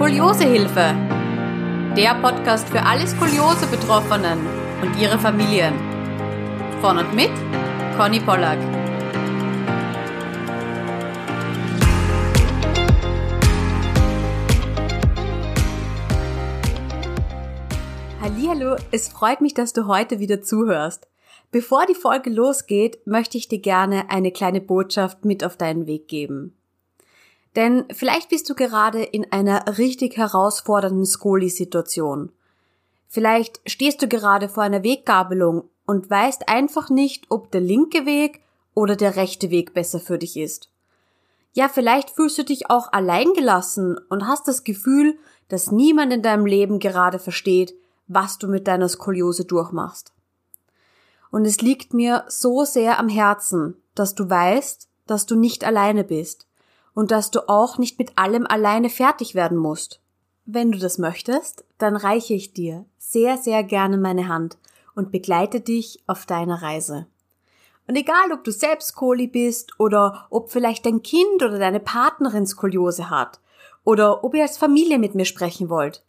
Skoliosehilfe. Der Podcast für alle Skoliose-Betroffenen und ihre Familien. Von und mit Conny Pollack. Hallo, es freut mich, dass du heute wieder zuhörst. Bevor die Folge losgeht, möchte ich dir gerne eine kleine Botschaft mit auf deinen Weg geben. Denn vielleicht bist du gerade in einer richtig herausfordernden Skoli-Situation. Vielleicht stehst du gerade vor einer Weggabelung und weißt einfach nicht, ob der linke Weg oder der rechte Weg besser für dich ist. Ja, vielleicht fühlst du dich auch alleingelassen und hast das Gefühl, dass niemand in deinem Leben gerade versteht, was du mit deiner Skoliose durchmachst. Und es liegt mir so sehr am Herzen, dass du weißt, dass du nicht alleine bist und dass du auch nicht mit allem alleine fertig werden musst. Wenn du das möchtest, dann reiche ich dir sehr, sehr gerne meine Hand und begleite dich auf deiner Reise. Und egal, ob du selbst Skoli bist oder ob vielleicht dein Kind oder deine Partnerin Skoliose hat oder ob ihr als Familie mit mir sprechen wollt,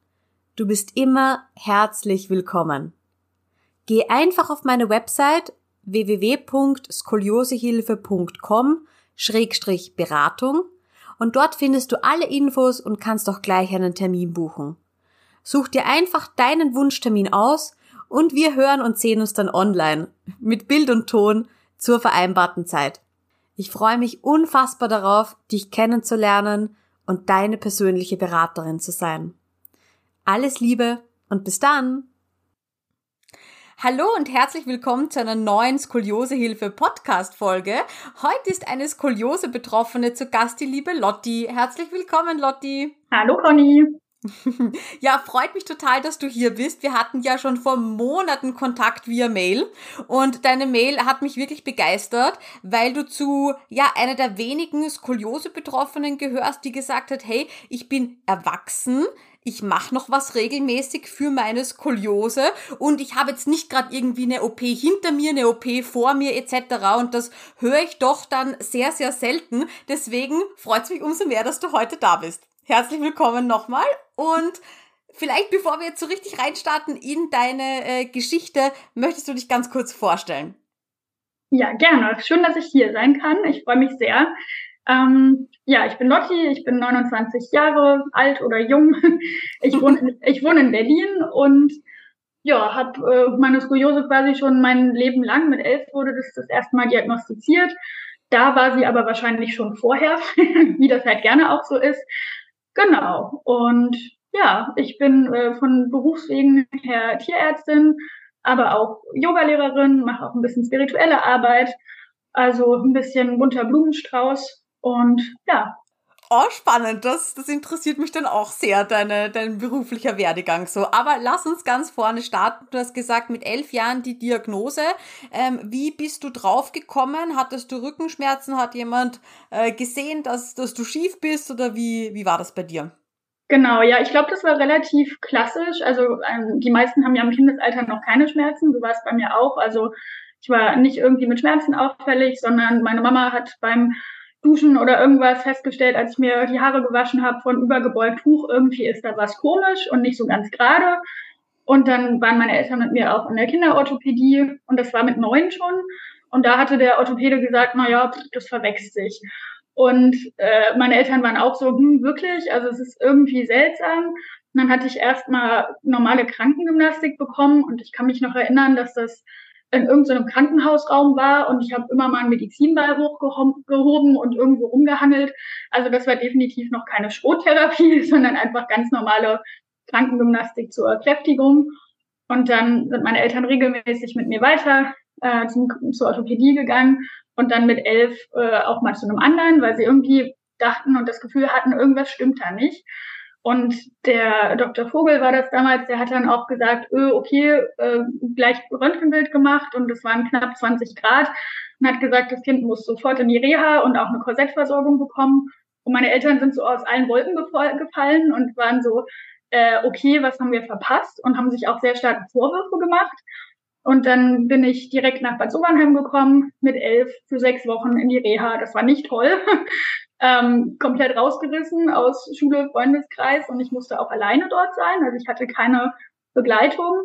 du bist immer herzlich willkommen. Geh einfach auf meine Website www.skoliosehilfe.com Schrägstrich Beratung und dort findest du alle Infos und kannst auch gleich einen Termin buchen. Such dir einfach deinen Wunschtermin aus und wir hören und sehen uns dann online mit Bild und Ton zur vereinbarten Zeit. Ich freue mich unfassbar darauf, dich kennenzulernen und deine persönliche Beraterin zu sein. Alles Liebe und bis dann! Hallo und herzlich willkommen zu einer neuen Skoliosehilfe Podcast Folge. Heute ist eine Skoliose Betroffene zu Gast, die liebe Lotti. Herzlich willkommen, Lotti. Hallo, Conny. Ja, freut mich total, dass du hier bist. Wir hatten ja schon vor Monaten Kontakt via Mail und deine Mail hat mich wirklich begeistert, weil du zu ja einer der wenigen Skoliose Betroffenen gehörst, die gesagt hat, hey, ich bin erwachsen, ich mache noch was regelmäßig für meine Skoliose und ich habe jetzt nicht gerade irgendwie eine OP hinter mir, eine OP vor mir etc. Und das höre ich doch dann sehr, sehr selten. Deswegen freut es mich umso mehr, dass du heute da bist. Herzlich willkommen nochmal und vielleicht bevor wir jetzt so richtig reinstarten in deine äh, Geschichte, möchtest du dich ganz kurz vorstellen? Ja, gerne. Schön, dass ich hier sein kann. Ich freue mich sehr. Ähm, ja, ich bin Lotti, ich bin 29 Jahre alt oder jung. Ich wohne, ich wohne in Berlin und ja, habe äh, meine Skoliose quasi schon mein Leben lang. Mit elf wurde das das erste Mal diagnostiziert. Da war sie aber wahrscheinlich schon vorher, wie das halt gerne auch so ist. Genau. Und ja, ich bin äh, von Berufswegen her Tierärztin, aber auch Yogalehrerin, mache auch ein bisschen spirituelle Arbeit. Also ein bisschen bunter Blumenstrauß und ja. Oh, spannend. Das, das interessiert mich dann auch sehr, deine, dein beruflicher Werdegang so. Aber lass uns ganz vorne starten. Du hast gesagt, mit elf Jahren die Diagnose. Ähm, wie bist du draufgekommen? Hattest du Rückenschmerzen? Hat jemand äh, gesehen, dass, dass du schief bist? Oder wie, wie war das bei dir? Genau, ja, ich glaube, das war relativ klassisch. Also ähm, die meisten haben ja im Kindesalter noch keine Schmerzen. So war es bei mir auch. Also ich war nicht irgendwie mit Schmerzen auffällig, sondern meine Mama hat beim Duschen oder irgendwas festgestellt, als ich mir die Haare gewaschen habe von übergebeugt Tuch, irgendwie ist da was komisch und nicht so ganz gerade. Und dann waren meine Eltern mit mir auch in der Kinderorthopädie und das war mit neun schon. Und da hatte der Orthopäde gesagt, na ja, das verwechselt sich. Und äh, meine Eltern waren auch so, hm, wirklich? Also es ist irgendwie seltsam. Und dann hatte ich erstmal normale Krankengymnastik bekommen und ich kann mich noch erinnern, dass das in irgendeinem Krankenhausraum war und ich habe immer mal einen Medizinball hochgehoben und irgendwo rumgehangelt. Also das war definitiv noch keine Schrottherapie, sondern einfach ganz normale Krankengymnastik zur Kräftigung. Und dann sind meine Eltern regelmäßig mit mir weiter äh, zum, zur Orthopädie gegangen und dann mit elf äh, auch mal zu einem anderen, weil sie irgendwie dachten und das Gefühl hatten, irgendwas stimmt da nicht. Und der Dr. Vogel war das damals, der hat dann auch gesagt, öh, okay, äh, gleich Röntgenbild gemacht und es waren knapp 20 Grad und hat gesagt, das Kind muss sofort in die Reha und auch eine Korsettversorgung bekommen. Und meine Eltern sind so aus allen Wolken gefallen und waren so, äh, okay, was haben wir verpasst und haben sich auch sehr starke Vorwürfe gemacht. Und dann bin ich direkt nach Bad Sobernheim gekommen, mit elf für sechs Wochen in die Reha. Das war nicht toll. ähm, komplett rausgerissen aus Schule, Freundeskreis und ich musste auch alleine dort sein. Also ich hatte keine Begleitung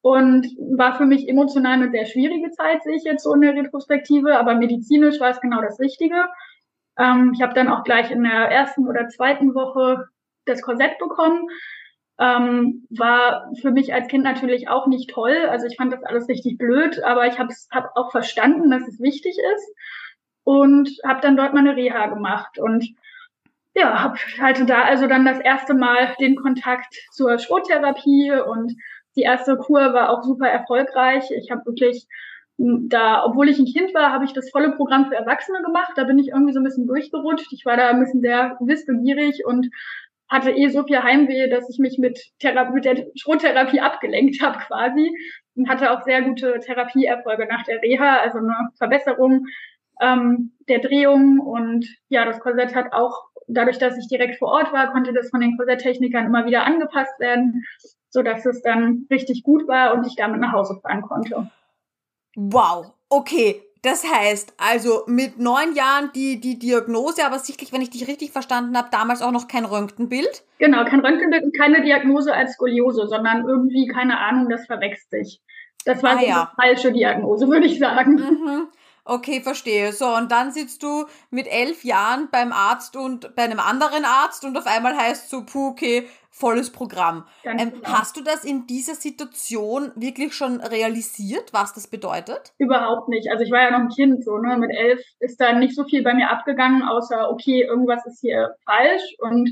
und war für mich emotional eine sehr schwierige Zeit, sehe ich jetzt so in der Retrospektive, aber medizinisch war es genau das Richtige. Ähm, ich habe dann auch gleich in der ersten oder zweiten Woche das Korsett bekommen. Ähm, war für mich als Kind natürlich auch nicht toll. Also ich fand das alles richtig blöd, aber ich habe hab auch verstanden, dass es wichtig ist und habe dann dort meine Reha gemacht und ja, habe halt da also dann das erste Mal den Kontakt zur Schrottherapie und die erste Kur war auch super erfolgreich. Ich habe wirklich da, obwohl ich ein Kind war, habe ich das volle Programm für Erwachsene gemacht. Da bin ich irgendwie so ein bisschen durchgerutscht. Ich war da ein bisschen sehr wissbegierig und hatte eh so viel Heimweh, dass ich mich mit, Thera mit der Schrottherapie abgelenkt habe quasi und hatte auch sehr gute Therapieerfolge nach der Reha, also eine Verbesserung ähm, der Drehung und ja, das Korsett hat auch dadurch, dass ich direkt vor Ort war, konnte das von den Korsetttechnikern immer wieder angepasst werden, so dass es dann richtig gut war und ich damit nach Hause fahren konnte. Wow, okay. Das heißt, also mit neun Jahren die, die Diagnose, aber sicherlich, wenn ich dich richtig verstanden habe, damals auch noch kein Röntgenbild? Genau, kein Röntgenbild und keine Diagnose als Skoliose, sondern irgendwie, keine Ahnung, das verwechselt sich. Das war ah, so ja. eine falsche Diagnose, würde ich sagen. Mhm. Okay, verstehe. So, und dann sitzt du mit elf Jahren beim Arzt und bei einem anderen Arzt und auf einmal heißt so, puh, okay, volles Programm. Ähm, genau. Hast du das in dieser Situation wirklich schon realisiert, was das bedeutet? Überhaupt nicht. Also ich war ja noch ein Kind, so, ne? Mit elf ist da nicht so viel bei mir abgegangen, außer, okay, irgendwas ist hier falsch. Und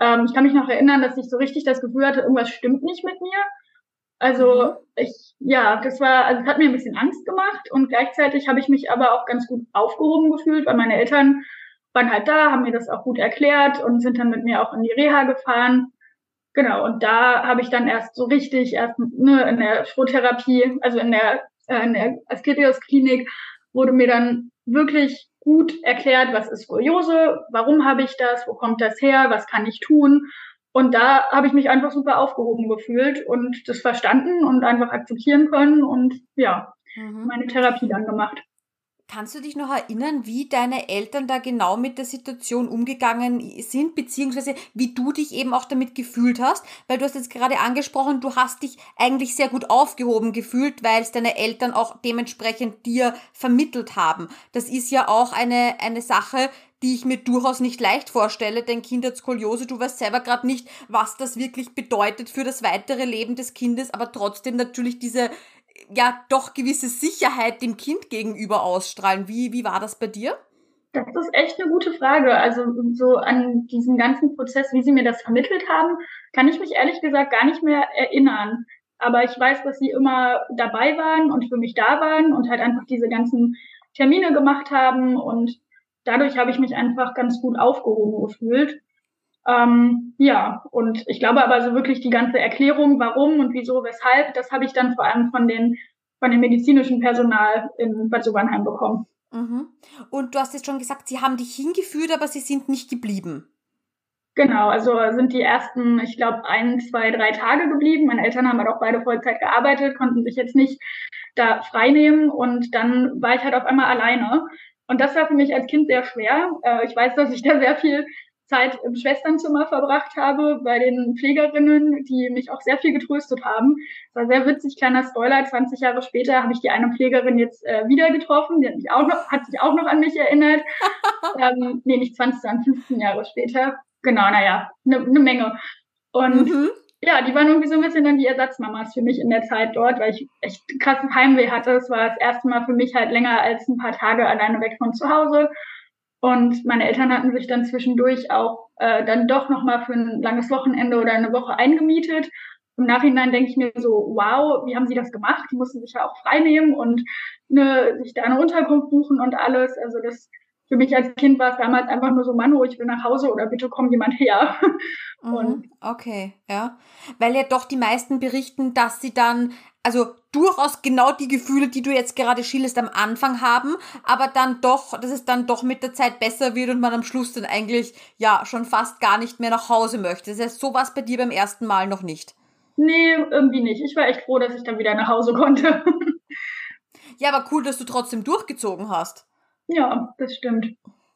ähm, ich kann mich noch erinnern, dass ich so richtig das Gefühl hatte, irgendwas stimmt nicht mit mir. Also mhm. ich, ja, das war, also es hat mir ein bisschen Angst gemacht und gleichzeitig habe ich mich aber auch ganz gut aufgehoben gefühlt, weil meine Eltern waren halt da, haben mir das auch gut erklärt und sind dann mit mir auch in die Reha gefahren. Genau, und da habe ich dann erst so richtig, erst ne, in der Schrotherapie, also in der, äh, in der Asklepios-Klinik, wurde mir dann wirklich gut erklärt, was ist Skoliose, warum habe ich das, wo kommt das her, was kann ich tun. Und da habe ich mich einfach super aufgehoben gefühlt und das verstanden und einfach akzeptieren können und ja, mhm. meine Therapie dann gemacht. Kannst du dich noch erinnern, wie deine Eltern da genau mit der Situation umgegangen sind, beziehungsweise wie du dich eben auch damit gefühlt hast? Weil du hast jetzt gerade angesprochen, du hast dich eigentlich sehr gut aufgehoben gefühlt, weil es deine Eltern auch dementsprechend dir vermittelt haben. Das ist ja auch eine, eine Sache, die ich mir durchaus nicht leicht vorstelle, denn Kind hat Skoliose, du weißt selber gerade nicht, was das wirklich bedeutet für das weitere Leben des Kindes, aber trotzdem natürlich diese ja doch gewisse Sicherheit dem Kind gegenüber ausstrahlen. Wie, wie war das bei dir? Das ist echt eine gute Frage. Also so an diesen ganzen Prozess, wie Sie mir das vermittelt haben, kann ich mich ehrlich gesagt gar nicht mehr erinnern. Aber ich weiß, dass Sie immer dabei waren und für mich da waren und halt einfach diese ganzen Termine gemacht haben und dadurch habe ich mich einfach ganz gut aufgehoben gefühlt. Ähm, ja, und ich glaube aber so wirklich die ganze Erklärung, warum und wieso, weshalb, das habe ich dann vor allem von den von dem medizinischen Personal in Bad Sobernheim bekommen. Mhm. Und du hast jetzt schon gesagt, sie haben dich hingeführt, aber sie sind nicht geblieben. Genau, also sind die ersten, ich glaube, ein, zwei, drei Tage geblieben. Meine Eltern haben halt auch beide Vollzeit gearbeitet, konnten sich jetzt nicht da freinehmen und dann war ich halt auf einmal alleine. Und das war für mich als Kind sehr schwer. Äh, ich weiß, dass ich da sehr viel Zeit im Schwesternzimmer verbracht habe bei den Pflegerinnen, die mich auch sehr viel getröstet haben. Es war sehr witzig, kleiner Spoiler, 20 Jahre später habe ich die eine Pflegerin jetzt äh, wieder getroffen, die hat, mich auch noch, hat sich auch noch an mich erinnert. ähm, nee, nicht 20, sondern 15 Jahre später. Genau, naja, eine ne Menge. Und mhm ja, die waren irgendwie so ein bisschen dann die Ersatzmamas für mich in der Zeit dort, weil ich echt krasses Heimweh hatte. Es war das erste Mal für mich halt länger als ein paar Tage alleine weg von zu Hause. Und meine Eltern hatten sich dann zwischendurch auch äh, dann doch nochmal für ein langes Wochenende oder eine Woche eingemietet. Im Nachhinein denke ich mir so, wow, wie haben sie das gemacht? Die mussten sich ja auch frei nehmen und ne, sich da eine Unterkunft buchen und alles. Also das für mich als Kind war es damals einfach nur so, Mann, oh, ich will nach Hause oder bitte komm jemand her. Mhm, okay, ja. Weil ja doch die meisten berichten, dass sie dann, also durchaus genau die Gefühle, die du jetzt gerade schilderst, am Anfang haben, aber dann doch, dass es dann doch mit der Zeit besser wird und man am Schluss dann eigentlich ja schon fast gar nicht mehr nach Hause möchte. Das heißt, so war es bei dir beim ersten Mal noch nicht. Nee, irgendwie nicht. Ich war echt froh, dass ich dann wieder nach Hause konnte. ja, aber cool, dass du trotzdem durchgezogen hast. Ja, das stimmt.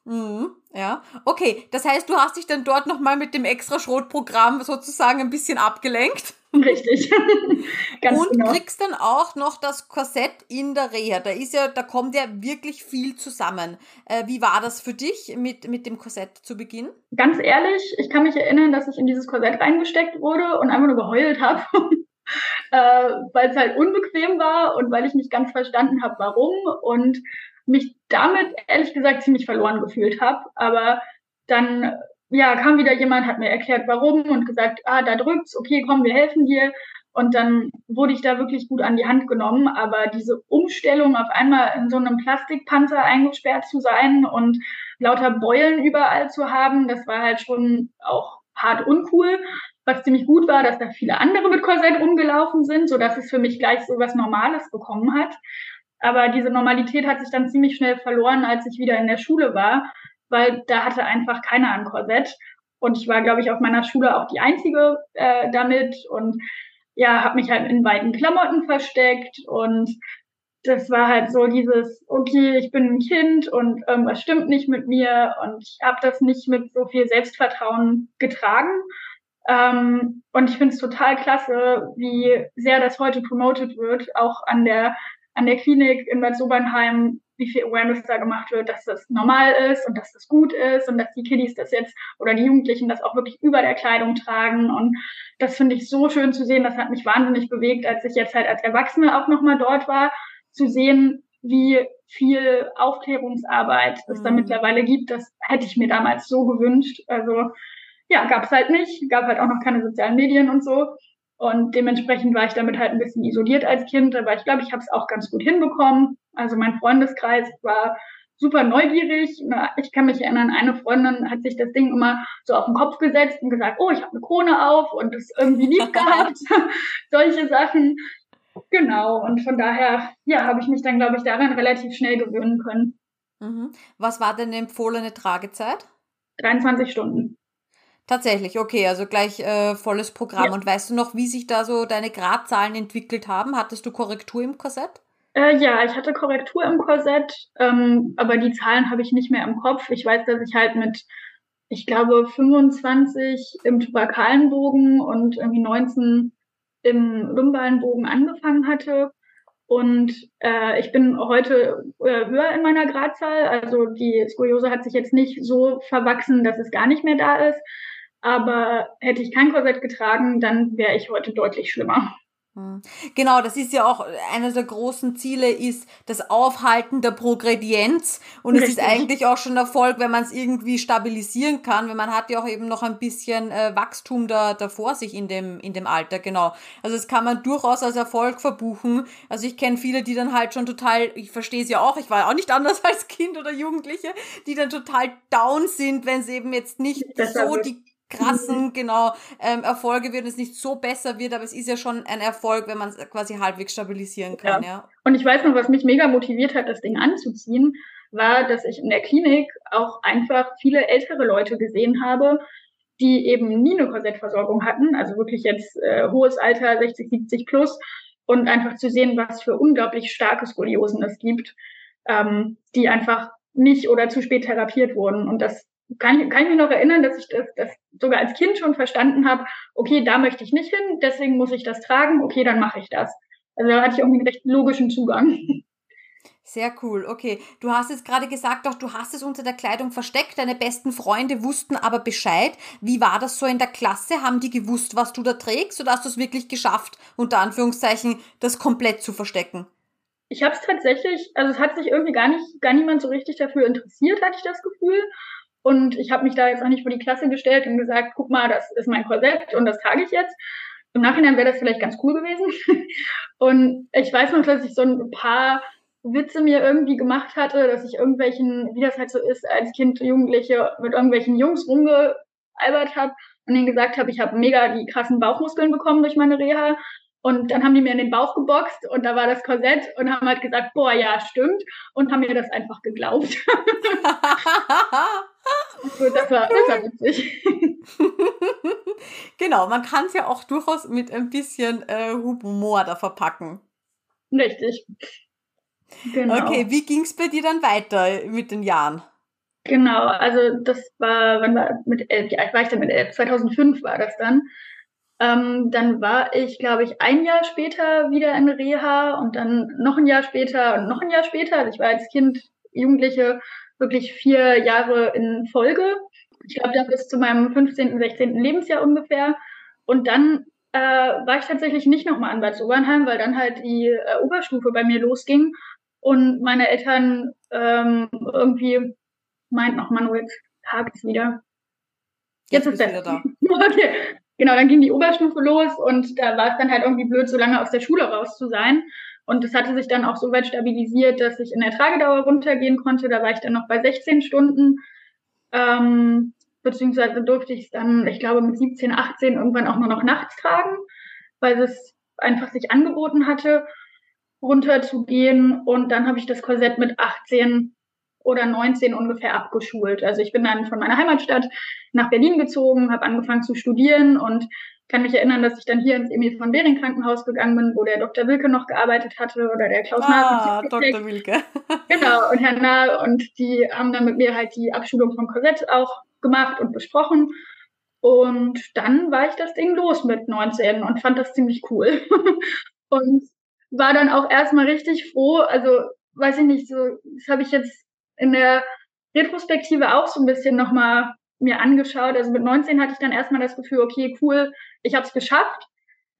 Mhm, ja, okay. Das heißt, du hast dich dann dort nochmal mit dem extra Schrotprogramm sozusagen ein bisschen abgelenkt. Richtig. Und genau. kriegst dann auch noch das Korsett in der Reha. Da ist ja, da kommt ja wirklich viel zusammen. Äh, wie war das für dich mit, mit dem Korsett zu Beginn? Ganz ehrlich, ich kann mich erinnern, dass ich in dieses Korsett reingesteckt wurde und einfach nur geheult habe. äh, weil es halt unbequem war und weil ich nicht ganz verstanden habe, warum und mich damit ehrlich gesagt ziemlich verloren gefühlt habe. Aber dann ja, kam wieder jemand, hat mir erklärt, warum und gesagt, ah, da drückt's, okay, komm, wir helfen dir. Und dann wurde ich da wirklich gut an die Hand genommen. Aber diese Umstellung, auf einmal in so einem Plastikpanzer eingesperrt zu sein und lauter Beulen überall zu haben, das war halt schon auch hart uncool. Was ziemlich gut war, dass da viele andere mit Korsett rumgelaufen sind, so dass es für mich gleich so was Normales bekommen hat. Aber diese Normalität hat sich dann ziemlich schnell verloren, als ich wieder in der Schule war weil da hatte einfach keiner ein Korsett. Und ich war, glaube ich, auf meiner Schule auch die Einzige äh, damit und ja, habe mich halt in weiten Klamotten versteckt und das war halt so dieses, okay, ich bin ein Kind und irgendwas stimmt nicht mit mir und ich habe das nicht mit so viel Selbstvertrauen getragen. Ähm, und ich finde es total klasse, wie sehr das heute promoted wird, auch an der an der Klinik in Bad Sobernheim wie viel Awareness da gemacht wird, dass das normal ist und dass das gut ist und dass die Kiddies das jetzt oder die Jugendlichen das auch wirklich über der Kleidung tragen. Und das finde ich so schön zu sehen. Das hat mich wahnsinnig bewegt, als ich jetzt halt als Erwachsene auch nochmal dort war, zu sehen, wie viel Aufklärungsarbeit es mhm. da mittlerweile gibt. Das hätte ich mir damals so gewünscht. Also ja, gab es halt nicht. Gab halt auch noch keine sozialen Medien und so. Und dementsprechend war ich damit halt ein bisschen isoliert als Kind, aber ich glaube, ich habe es auch ganz gut hinbekommen. Also mein Freundeskreis war super neugierig. Ich kann mich erinnern, eine Freundin hat sich das Ding immer so auf den Kopf gesetzt und gesagt, oh, ich habe eine Krone auf und das irgendwie lieb gehabt. Solche Sachen. Genau. Und von daher, ja, habe ich mich dann, glaube ich, daran relativ schnell gewöhnen können. Mhm. Was war denn eine empfohlene Tragezeit? 23 Stunden. Tatsächlich, okay, also gleich äh, volles Programm. Ja. Und weißt du noch, wie sich da so deine Gradzahlen entwickelt haben? Hattest du Korrektur im Korsett? Äh, ja, ich hatte Korrektur im Korsett, ähm, aber die Zahlen habe ich nicht mehr im Kopf. Ich weiß, dass ich halt mit, ich glaube, 25 im tuberkalen Bogen und irgendwie 19 im lumbalen Bogen angefangen hatte. Und äh, ich bin heute äh, höher in meiner Gradzahl. Also die Skoliose hat sich jetzt nicht so verwachsen, dass es gar nicht mehr da ist. Aber hätte ich kein Korsett getragen, dann wäre ich heute deutlich schlimmer. Hm. Genau, das ist ja auch einer der großen Ziele ist das Aufhalten der Progredienz und es ist eigentlich auch schon Erfolg, wenn man es irgendwie stabilisieren kann, weil man hat ja auch eben noch ein bisschen äh, Wachstum da, da vor sich in dem, in dem Alter, genau. Also das kann man durchaus als Erfolg verbuchen. Also ich kenne viele, die dann halt schon total, ich verstehe es ja auch, ich war ja auch nicht anders als Kind oder Jugendliche, die dann total down sind, wenn es eben jetzt nicht so die krassen, genau, ähm, Erfolge wird, es nicht so besser wird, aber es ist ja schon ein Erfolg, wenn man es quasi halbwegs stabilisieren kann, ja. ja. Und ich weiß noch, was mich mega motiviert hat, das Ding anzuziehen, war, dass ich in der Klinik auch einfach viele ältere Leute gesehen habe, die eben nie eine Korsettversorgung hatten, also wirklich jetzt äh, hohes Alter, 60, 70 plus, und einfach zu sehen, was für unglaublich starke Skoliosen es gibt, ähm, die einfach nicht oder zu spät therapiert wurden. Und das kann, kann ich mich noch erinnern, dass ich das, das sogar als Kind schon verstanden habe, okay, da möchte ich nicht hin, deswegen muss ich das tragen, okay, dann mache ich das. Also da hatte ich irgendwie einen recht logischen Zugang. Sehr cool, okay. Du hast jetzt gerade gesagt, auch du hast es unter der Kleidung versteckt. Deine besten Freunde wussten aber Bescheid. Wie war das so in der Klasse? Haben die gewusst, was du da trägst? Oder hast du es wirklich geschafft, unter Anführungszeichen, das komplett zu verstecken? Ich habe es tatsächlich, also es hat sich irgendwie gar nicht, gar niemand so richtig dafür interessiert, hatte ich das Gefühl. Und ich habe mich da jetzt auch nicht vor die Klasse gestellt und gesagt, guck mal, das ist mein Korsett und das trage ich jetzt. Im Nachhinein wäre das vielleicht ganz cool gewesen. und ich weiß noch, dass ich so ein paar Witze mir irgendwie gemacht hatte, dass ich irgendwelchen, wie das halt so ist, als Kind, Jugendliche mit irgendwelchen Jungs rumgealbert habe und denen gesagt habe, ich habe mega die krassen Bauchmuskeln bekommen durch meine Reha und dann haben die mir in den Bauch geboxt und da war das Korsett und haben halt gesagt, boah, ja, stimmt. Und haben mir das einfach geglaubt. so, das, war, das war witzig. genau, man kann es ja auch durchaus mit ein bisschen äh, Humor da verpacken. Richtig. Genau. Okay, wie ging es bei dir dann weiter mit den Jahren? Genau, also das war, wann war mit elf, wie alt war ich denn mit elf? 2005 war das dann. Ähm, dann war ich, glaube ich, ein Jahr später wieder in Reha und dann noch ein Jahr später und noch ein Jahr später. Also ich war als Kind, Jugendliche wirklich vier Jahre in Folge. Ich glaube, da bis zu meinem 15., 16. Lebensjahr ungefähr. Und dann äh, war ich tatsächlich nicht nochmal an Bad Sobernheim, weil dann halt die äh, Oberstufe bei mir losging und meine Eltern ähm, irgendwie meinten, ach Manuel, jetzt hakt es wieder. Jetzt, jetzt ist er wieder da. okay. Genau, dann ging die Oberstufe los und da war es dann halt irgendwie blöd, so lange aus der Schule raus zu sein. Und es hatte sich dann auch so weit stabilisiert, dass ich in der Tragedauer runtergehen konnte. Da war ich dann noch bei 16 Stunden. Ähm, beziehungsweise durfte ich es dann, ich glaube, mit 17, 18 irgendwann auch nur noch nachts tragen, weil es einfach sich angeboten hatte, runterzugehen. Und dann habe ich das Korsett mit 18 oder 19 ungefähr abgeschult. Also ich bin dann von meiner Heimatstadt nach Berlin gezogen, habe angefangen zu studieren und kann mich erinnern, dass ich dann hier ins Emil von Behring Krankenhaus gegangen bin, wo der Dr. Wilke noch gearbeitet hatte oder der Klaus Ah, Dr. Wilke. genau, und Herr Nahl und die haben dann mit mir halt die Abschulung vom Korsett auch gemacht und besprochen. Und dann war ich das Ding los mit 19 und fand das ziemlich cool. und war dann auch erstmal richtig froh. Also, weiß ich nicht, so, das habe ich jetzt in der Retrospektive auch so ein bisschen nochmal mir angeschaut. Also mit 19 hatte ich dann erstmal das Gefühl, okay, cool, ich habe es geschafft.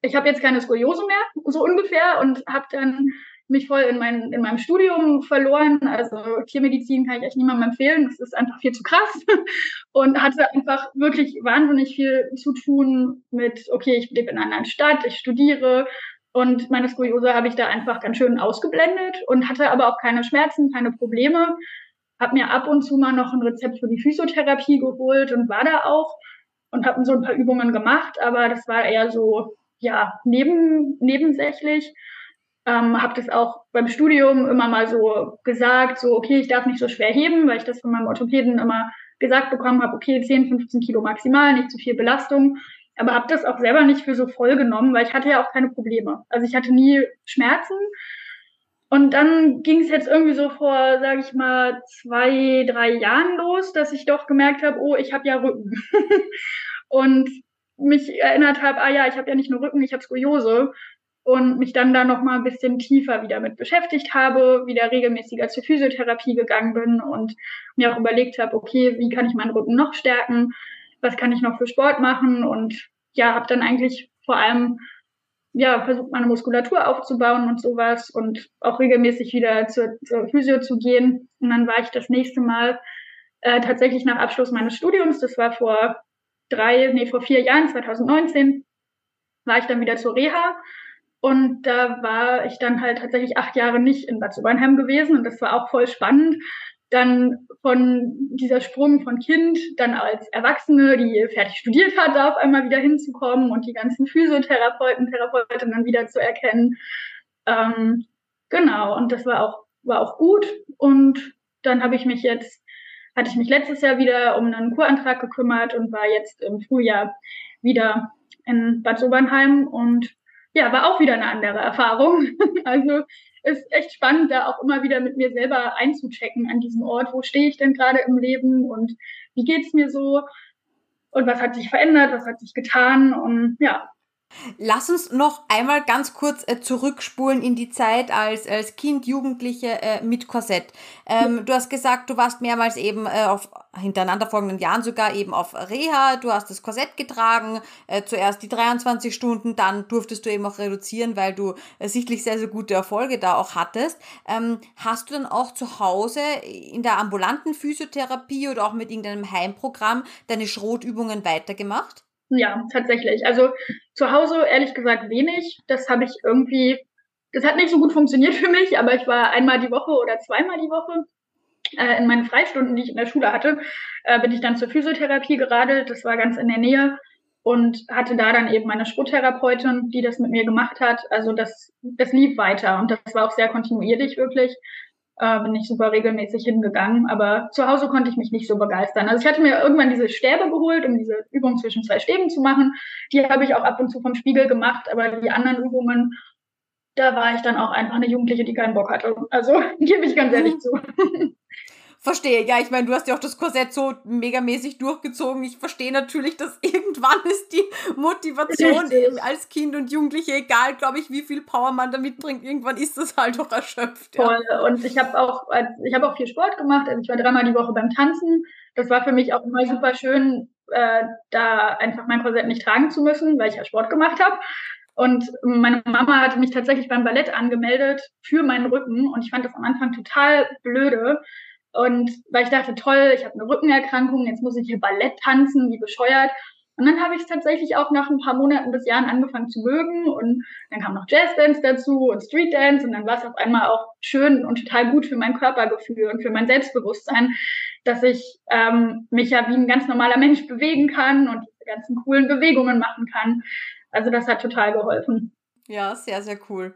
Ich habe jetzt keine Skoliose mehr, so ungefähr, und habe dann mich voll in, mein, in meinem Studium verloren. Also Tiermedizin kann ich echt niemandem empfehlen. Das ist einfach viel zu krass. Und hatte einfach wirklich wahnsinnig viel zu tun mit, okay, ich lebe in einer anderen Stadt, ich studiere. Und meine Skoliose habe ich da einfach ganz schön ausgeblendet und hatte aber auch keine Schmerzen, keine Probleme. Habe mir ab und zu mal noch ein Rezept für die Physiotherapie geholt und war da auch und habe so ein paar Übungen gemacht, aber das war eher so, ja, neben, nebensächlich. Ähm, habe das auch beim Studium immer mal so gesagt, so, okay, ich darf nicht so schwer heben, weil ich das von meinem Orthopäden immer gesagt bekommen habe, okay, 10, 15 Kilo maximal, nicht zu viel Belastung. Aber habe das auch selber nicht für so voll genommen, weil ich hatte ja auch keine Probleme. Also ich hatte nie Schmerzen. Und dann ging es jetzt irgendwie so vor, sage ich mal, zwei, drei Jahren los, dass ich doch gemerkt habe, oh, ich habe ja Rücken. und mich erinnert habe, ah ja, ich habe ja nicht nur Rücken, ich habe Skoliose. Und mich dann da noch mal ein bisschen tiefer wieder mit beschäftigt habe, wieder regelmäßiger zur Physiotherapie gegangen bin und mir auch überlegt habe, okay, wie kann ich meinen Rücken noch stärken, was kann ich noch für Sport machen? Und ja, habe dann eigentlich vor allem ja versucht meine Muskulatur aufzubauen und sowas und auch regelmäßig wieder zur, zur Physio zu gehen. Und dann war ich das nächste Mal äh, tatsächlich nach Abschluss meines Studiums, das war vor drei, nee, vor vier Jahren, 2019, war ich dann wieder zur Reha. Und da war ich dann halt tatsächlich acht Jahre nicht in Bad Sobernheim gewesen. Und das war auch voll spannend. Dann von dieser Sprung von Kind, dann als Erwachsene, die fertig studiert hat, da auf einmal wieder hinzukommen und die ganzen Physiotherapeuten, Therapeutinnen wieder zu erkennen. Ähm, genau, und das war auch, war auch gut. Und dann habe ich mich jetzt, hatte ich mich letztes Jahr wieder um einen Kurantrag gekümmert und war jetzt im Frühjahr wieder in Bad Sobernheim und ja, war auch wieder eine andere Erfahrung. Also ist echt spannend, da auch immer wieder mit mir selber einzuchecken an diesem Ort. Wo stehe ich denn gerade im Leben und wie geht's mir so? Und was hat sich verändert? Was hat sich getan? Und ja, Lass uns noch einmal ganz kurz äh, zurückspulen in die Zeit als, als Kind, Jugendliche äh, mit Korsett. Ähm, du hast gesagt, du warst mehrmals eben äh, auf hintereinander folgenden Jahren sogar eben auf Reha. Du hast das Korsett getragen, äh, zuerst die 23 Stunden, dann durftest du eben auch reduzieren, weil du äh, sichtlich sehr, sehr gute Erfolge da auch hattest. Ähm, hast du dann auch zu Hause in der ambulanten Physiotherapie oder auch mit irgendeinem Heimprogramm deine Schrotübungen weitergemacht? Ja, tatsächlich. Also zu Hause ehrlich gesagt wenig. Das habe ich irgendwie, das hat nicht so gut funktioniert für mich, aber ich war einmal die Woche oder zweimal die Woche äh, in meinen Freistunden, die ich in der Schule hatte, äh, bin ich dann zur Physiotherapie geradelt. Das war ganz in der Nähe und hatte da dann eben meine Sporttherapeutin, die das mit mir gemacht hat. Also das, das lief weiter und das war auch sehr kontinuierlich wirklich äh, bin ich super regelmäßig hingegangen. Aber zu Hause konnte ich mich nicht so begeistern. Also ich hatte mir irgendwann diese Stäbe geholt, um diese Übung zwischen zwei Stäben zu machen. Die habe ich auch ab und zu vom Spiegel gemacht, aber die anderen Übungen, da war ich dann auch einfach eine Jugendliche, die keinen Bock hatte. Also gebe ich ganz ehrlich zu. Verstehe, ja, ich meine, du hast ja auch das Korsett so megamäßig durchgezogen. Ich verstehe natürlich, dass irgendwann ist die Motivation Richtig. als Kind und Jugendliche, egal, glaube ich, wie viel Power man da mitbringt, irgendwann ist das halt auch erschöpft. Ja. Voll. Und ich habe auch, ich habe auch viel Sport gemacht. Also ich war dreimal die Woche beim Tanzen. Das war für mich auch immer super schön, äh, da einfach mein Korsett nicht tragen zu müssen, weil ich ja Sport gemacht habe. Und meine Mama hatte mich tatsächlich beim Ballett angemeldet für meinen Rücken und ich fand das am Anfang total blöde. Und weil ich dachte, toll, ich habe eine Rückenerkrankung, jetzt muss ich hier Ballett tanzen, wie bescheuert. Und dann habe ich es tatsächlich auch nach ein paar Monaten bis Jahren angefangen zu mögen. Und dann kam noch Jazzdance dazu und Streetdance. Und dann war es auf einmal auch schön und total gut für mein Körpergefühl und für mein Selbstbewusstsein, dass ich ähm, mich ja wie ein ganz normaler Mensch bewegen kann und diese ganzen coolen Bewegungen machen kann. Also das hat total geholfen. Ja, sehr, sehr cool.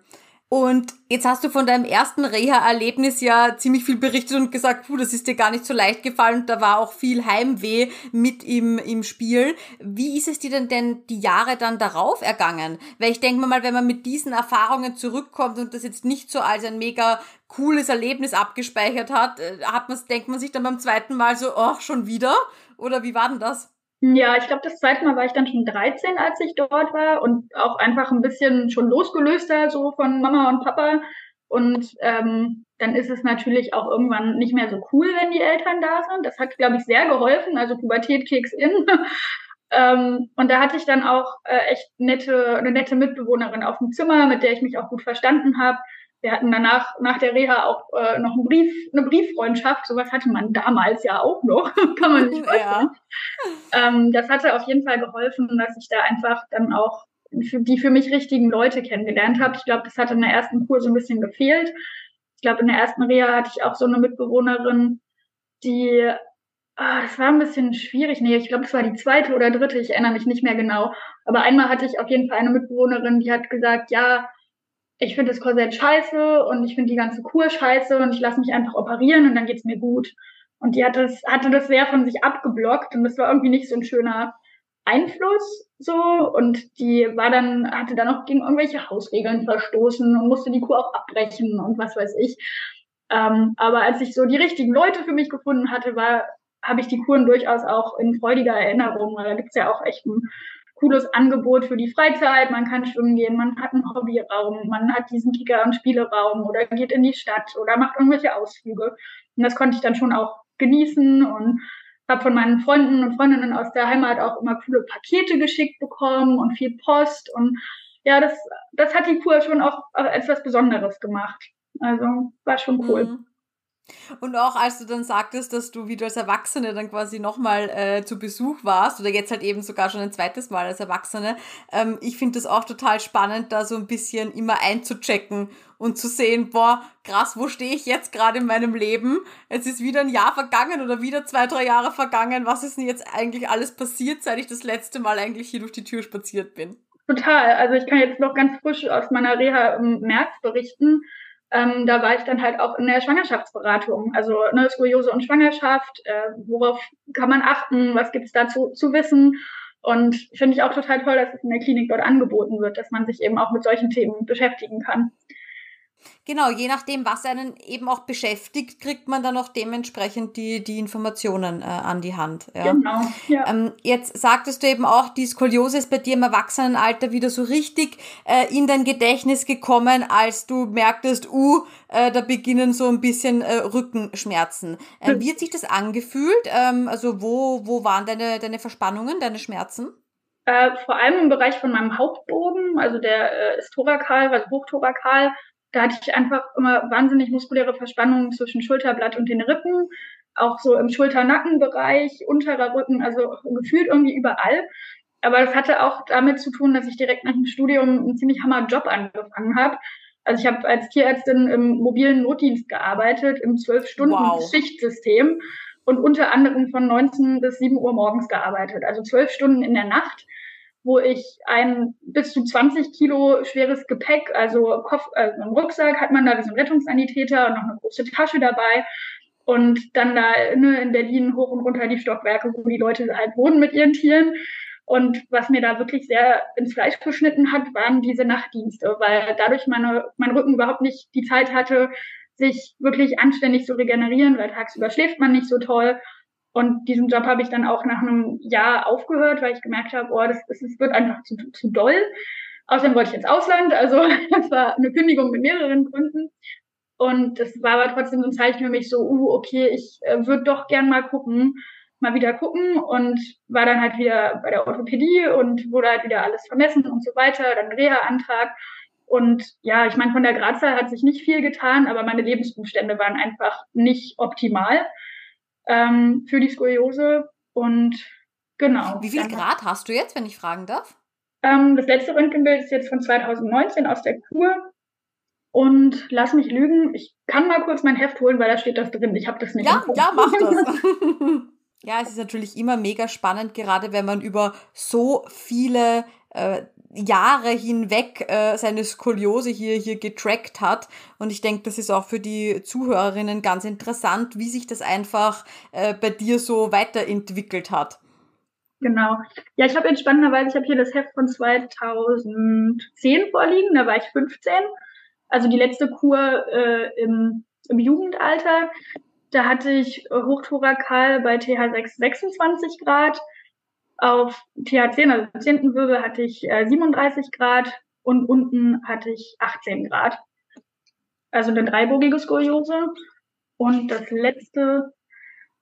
Und jetzt hast du von deinem ersten Reha-Erlebnis ja ziemlich viel berichtet und gesagt, puh, das ist dir gar nicht so leicht gefallen da war auch viel Heimweh mit im, im Spiel. Wie ist es dir denn denn die Jahre dann darauf ergangen? Weil ich denke mal, wenn man mit diesen Erfahrungen zurückkommt und das jetzt nicht so als ein mega cooles Erlebnis abgespeichert hat, äh, hat man, denkt man sich dann beim zweiten Mal so, ach, schon wieder? Oder wie war denn das? Ja, ich glaube, das zweite Mal war ich dann schon 13, als ich dort war und auch einfach ein bisschen schon losgelöster so von Mama und Papa. Und ähm, dann ist es natürlich auch irgendwann nicht mehr so cool, wenn die Eltern da sind. Das hat, glaube ich, sehr geholfen. Also Pubertät kicks in. ähm, und da hatte ich dann auch äh, echt nette, eine nette Mitbewohnerin auf dem Zimmer, mit der ich mich auch gut verstanden habe wir hatten danach, nach der Reha auch äh, noch einen Brief, eine Brieffreundschaft. Sowas hatte man damals ja auch noch. Kann man nicht ja. Ähm, das hatte auf jeden Fall geholfen, dass ich da einfach dann auch für die für mich richtigen Leute kennengelernt habe. Ich glaube, das hatte in der ersten Kur so ein bisschen gefehlt. Ich glaube, in der ersten Reha hatte ich auch so eine Mitbewohnerin, die, ah, das war ein bisschen schwierig. Nee, ich glaube, es war die zweite oder dritte, ich erinnere mich nicht mehr genau. Aber einmal hatte ich auf jeden Fall eine Mitbewohnerin, die hat gesagt, ja, ich finde das Korsett scheiße und ich finde die ganze Kur scheiße und ich lasse mich einfach operieren und dann geht's mir gut. Und die hat das, hatte das sehr von sich abgeblockt und das war irgendwie nicht so ein schöner Einfluss so und die war dann, hatte dann auch gegen irgendwelche Hausregeln verstoßen und musste die Kur auch abbrechen und was weiß ich. Ähm, aber als ich so die richtigen Leute für mich gefunden hatte, war, habe ich die Kuren durchaus auch in freudiger Erinnerung, weil da gibt's ja auch echt ein cooles Angebot für die Freizeit. Man kann schwimmen gehen, man hat einen Hobbyraum, man hat diesen Kicker- und Spieleraum oder geht in die Stadt oder macht irgendwelche Ausflüge. Und das konnte ich dann schon auch genießen und habe von meinen Freunden und Freundinnen aus der Heimat auch immer coole Pakete geschickt bekommen und viel Post. Und ja, das, das hat die Kur schon auch etwas Besonderes gemacht. Also war schon cool. Mhm. Und auch als du dann sagtest, dass du wieder als Erwachsene dann quasi nochmal äh, zu Besuch warst oder jetzt halt eben sogar schon ein zweites Mal als Erwachsene, ähm, ich finde das auch total spannend, da so ein bisschen immer einzuchecken und zu sehen, boah, krass, wo stehe ich jetzt gerade in meinem Leben? Es ist wieder ein Jahr vergangen oder wieder zwei, drei Jahre vergangen. Was ist denn jetzt eigentlich alles passiert, seit ich das letzte Mal eigentlich hier durch die Tür spaziert bin? Total. Also ich kann jetzt noch ganz frisch aus meiner Reha im März berichten ähm, da war ich dann halt auch in der Schwangerschaftsberatung. Also ne, Skoliose und Schwangerschaft, äh, worauf kann man achten, was gibt es dazu zu wissen. Und finde ich auch total toll, dass es in der Klinik dort angeboten wird, dass man sich eben auch mit solchen Themen beschäftigen kann. Genau, je nachdem, was einen eben auch beschäftigt, kriegt man dann auch dementsprechend die, die Informationen äh, an die Hand. Ja. Genau. Ja. Ähm, jetzt sagtest du eben auch, die Skoliose ist bei dir im Erwachsenenalter wieder so richtig äh, in dein Gedächtnis gekommen, als du merktest, uh, äh, da beginnen so ein bisschen äh, Rückenschmerzen. Äh, wie hat sich das angefühlt? Ähm, also wo, wo waren deine, deine Verspannungen, deine Schmerzen? Äh, vor allem im Bereich von meinem Hauptbogen, also der äh, ist thorakal, also hochthorakal da hatte ich einfach immer wahnsinnig muskuläre Verspannungen zwischen Schulterblatt und den Rippen, auch so im Schulter-Nackenbereich, unterer Rücken, also gefühlt irgendwie überall. Aber das hatte auch damit zu tun, dass ich direkt nach dem Studium einen ziemlich hammer Job angefangen habe. Also ich habe als Tierärztin im mobilen Notdienst gearbeitet, im Zwölf-Stunden-Schichtsystem wow. und unter anderem von 19 bis 7 Uhr morgens gearbeitet. Also zwölf Stunden in der Nacht wo ich ein bis zu 20 Kilo schweres Gepäck, also Kopf, äh, im Rucksack hat man da wie so ein Rettungssanitäter und noch eine große Tasche dabei. Und dann da ne, in Berlin hoch und runter die Stockwerke, wo die Leute halt wohnen mit ihren Tieren. Und was mir da wirklich sehr ins Fleisch geschnitten hat, waren diese Nachtdienste, weil dadurch meine, mein Rücken überhaupt nicht die Zeit hatte, sich wirklich anständig zu regenerieren, weil tagsüber schläft man nicht so toll. Und diesen Job habe ich dann auch nach einem Jahr aufgehört, weil ich gemerkt habe, oh, das, das, das wird einfach zu, zu doll. Außerdem wollte ich ins Ausland, also das war eine Kündigung mit mehreren Gründen. Und das war aber trotzdem so ein Zeichen für mich so, uh, okay, ich äh, würde doch gern mal gucken, mal wieder gucken und war dann halt wieder bei der Orthopädie und wurde halt wieder alles vermessen und so weiter, dann Reha-Antrag. Und ja, ich meine, von der Gradzahl hat sich nicht viel getan, aber meine Lebensumstände waren einfach nicht optimal ähm, für die Skoliose. Und genau. Wie viel Grad hast du jetzt, wenn ich fragen darf? Ähm, das letzte Röntgenbild ist jetzt von 2019 aus der Kur. Und lass mich lügen, ich kann mal kurz mein Heft holen, weil da steht das drin. Ich habe das nicht. Ja, ja, mach das. ja, es ist natürlich immer mega spannend, gerade wenn man über so viele äh, Jahre hinweg äh, seine Skoliose hier, hier getrackt hat. Und ich denke, das ist auch für die Zuhörerinnen ganz interessant, wie sich das einfach äh, bei dir so weiterentwickelt hat. Genau. Ja, ich habe jetzt spannenderweise, ich habe hier das Heft von 2010 vorliegen, da war ich 15 also die letzte Kur äh, im, im Jugendalter, da hatte ich hochthorakal bei TH6 26 Grad, auf TH10, also im 10. Wirbel, hatte ich äh, 37 Grad und unten hatte ich 18 Grad. Also eine dreibogige Skoliose. Und das letzte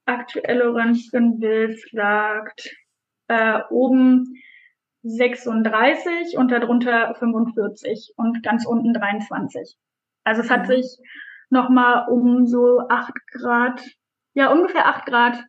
aktuelle Röntgenbild sagt äh, oben 36 und darunter 45 und ganz unten 23. Also es hat mhm. sich nochmal um so 8 Grad, ja ungefähr 8 Grad,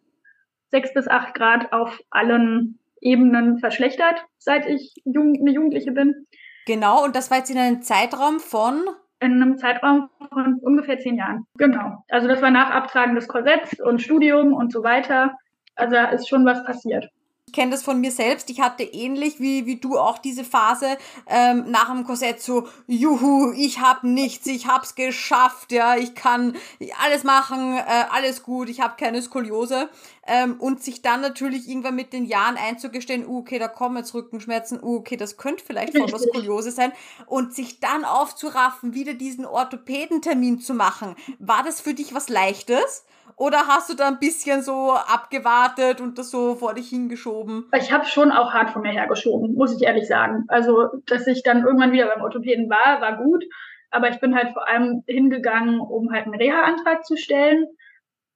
6 bis 8 Grad auf allen Ebenen verschlechtert, seit ich jung, eine Jugendliche bin. Genau, und das war jetzt in einem Zeitraum von? In einem Zeitraum von ungefähr zehn Jahren. Genau. Also das war nach Abtragen des Korsetts und Studium und so weiter. Also da ist schon was passiert kenne das von mir selbst. Ich hatte ähnlich wie, wie du auch diese Phase ähm, nach dem Korsett so, juhu, ich habe nichts, ich hab's geschafft, ja, ich kann alles machen, äh, alles gut, ich habe keine Skoliose. Ähm, und sich dann natürlich irgendwann mit den Jahren einzugestehen, uh, okay, da kommen jetzt Rückenschmerzen, uh, okay, das könnte vielleicht von der Skoliose sein. Und sich dann aufzuraffen, wieder diesen Orthopädentermin zu machen. War das für dich was Leichtes? Oder hast du da ein bisschen so abgewartet und das so vor dich hingeschoben? Ich habe schon auch hart von mir hergeschoben, muss ich ehrlich sagen. Also, dass ich dann irgendwann wieder beim Orthopäden war, war gut. Aber ich bin halt vor allem hingegangen, um halt einen Reha-Antrag zu stellen.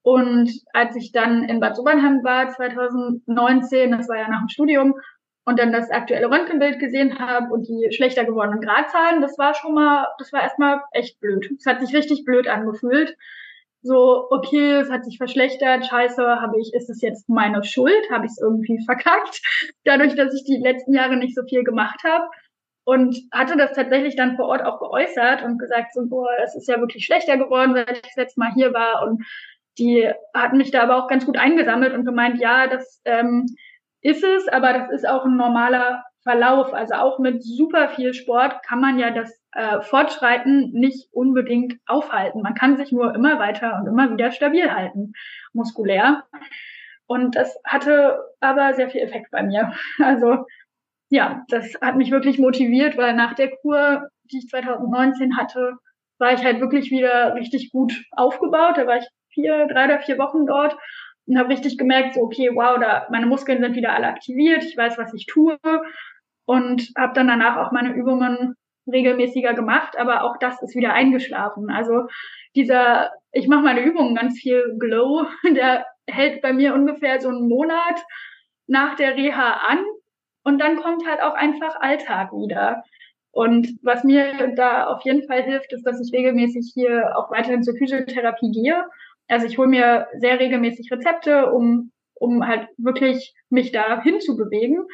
Und als ich dann in Bad Sobernheim war, 2019, das war ja nach dem Studium, und dann das aktuelle Röntgenbild gesehen habe und die schlechter gewordenen Gradzahlen, das war schon mal, das war erstmal echt blöd. Es hat sich richtig blöd angefühlt so, okay, es hat sich verschlechtert, scheiße, habe ich, ist es jetzt meine Schuld? Habe ich es irgendwie verkackt? Dadurch, dass ich die letzten Jahre nicht so viel gemacht habe. Und hatte das tatsächlich dann vor Ort auch geäußert und gesagt, so, boah, es ist ja wirklich schlechter geworden, seit ich das letzte Mal hier war. Und die hatten mich da aber auch ganz gut eingesammelt und gemeint, ja, das ähm, ist es, aber das ist auch ein normaler Verlauf. Also auch mit super viel Sport kann man ja das äh, Fortschreiten nicht unbedingt aufhalten. Man kann sich nur immer weiter und immer wieder stabil halten, muskulär. Und das hatte aber sehr viel Effekt bei mir. Also ja, das hat mich wirklich motiviert, weil nach der Kur, die ich 2019 hatte, war ich halt wirklich wieder richtig gut aufgebaut. Da war ich vier, drei oder vier Wochen dort und habe richtig gemerkt, so okay, wow, da meine Muskeln sind wieder alle aktiviert, ich weiß, was ich tue und habe dann danach auch meine Übungen regelmäßiger gemacht, aber auch das ist wieder eingeschlafen. Also dieser, ich mache meine Übungen ganz viel Glow, der hält bei mir ungefähr so einen Monat nach der Reha an und dann kommt halt auch einfach Alltag wieder. Und was mir da auf jeden Fall hilft, ist, dass ich regelmäßig hier auch weiterhin zur Physiotherapie gehe. Also ich hole mir sehr regelmäßig Rezepte, um, um halt wirklich mich da hinzubewegen.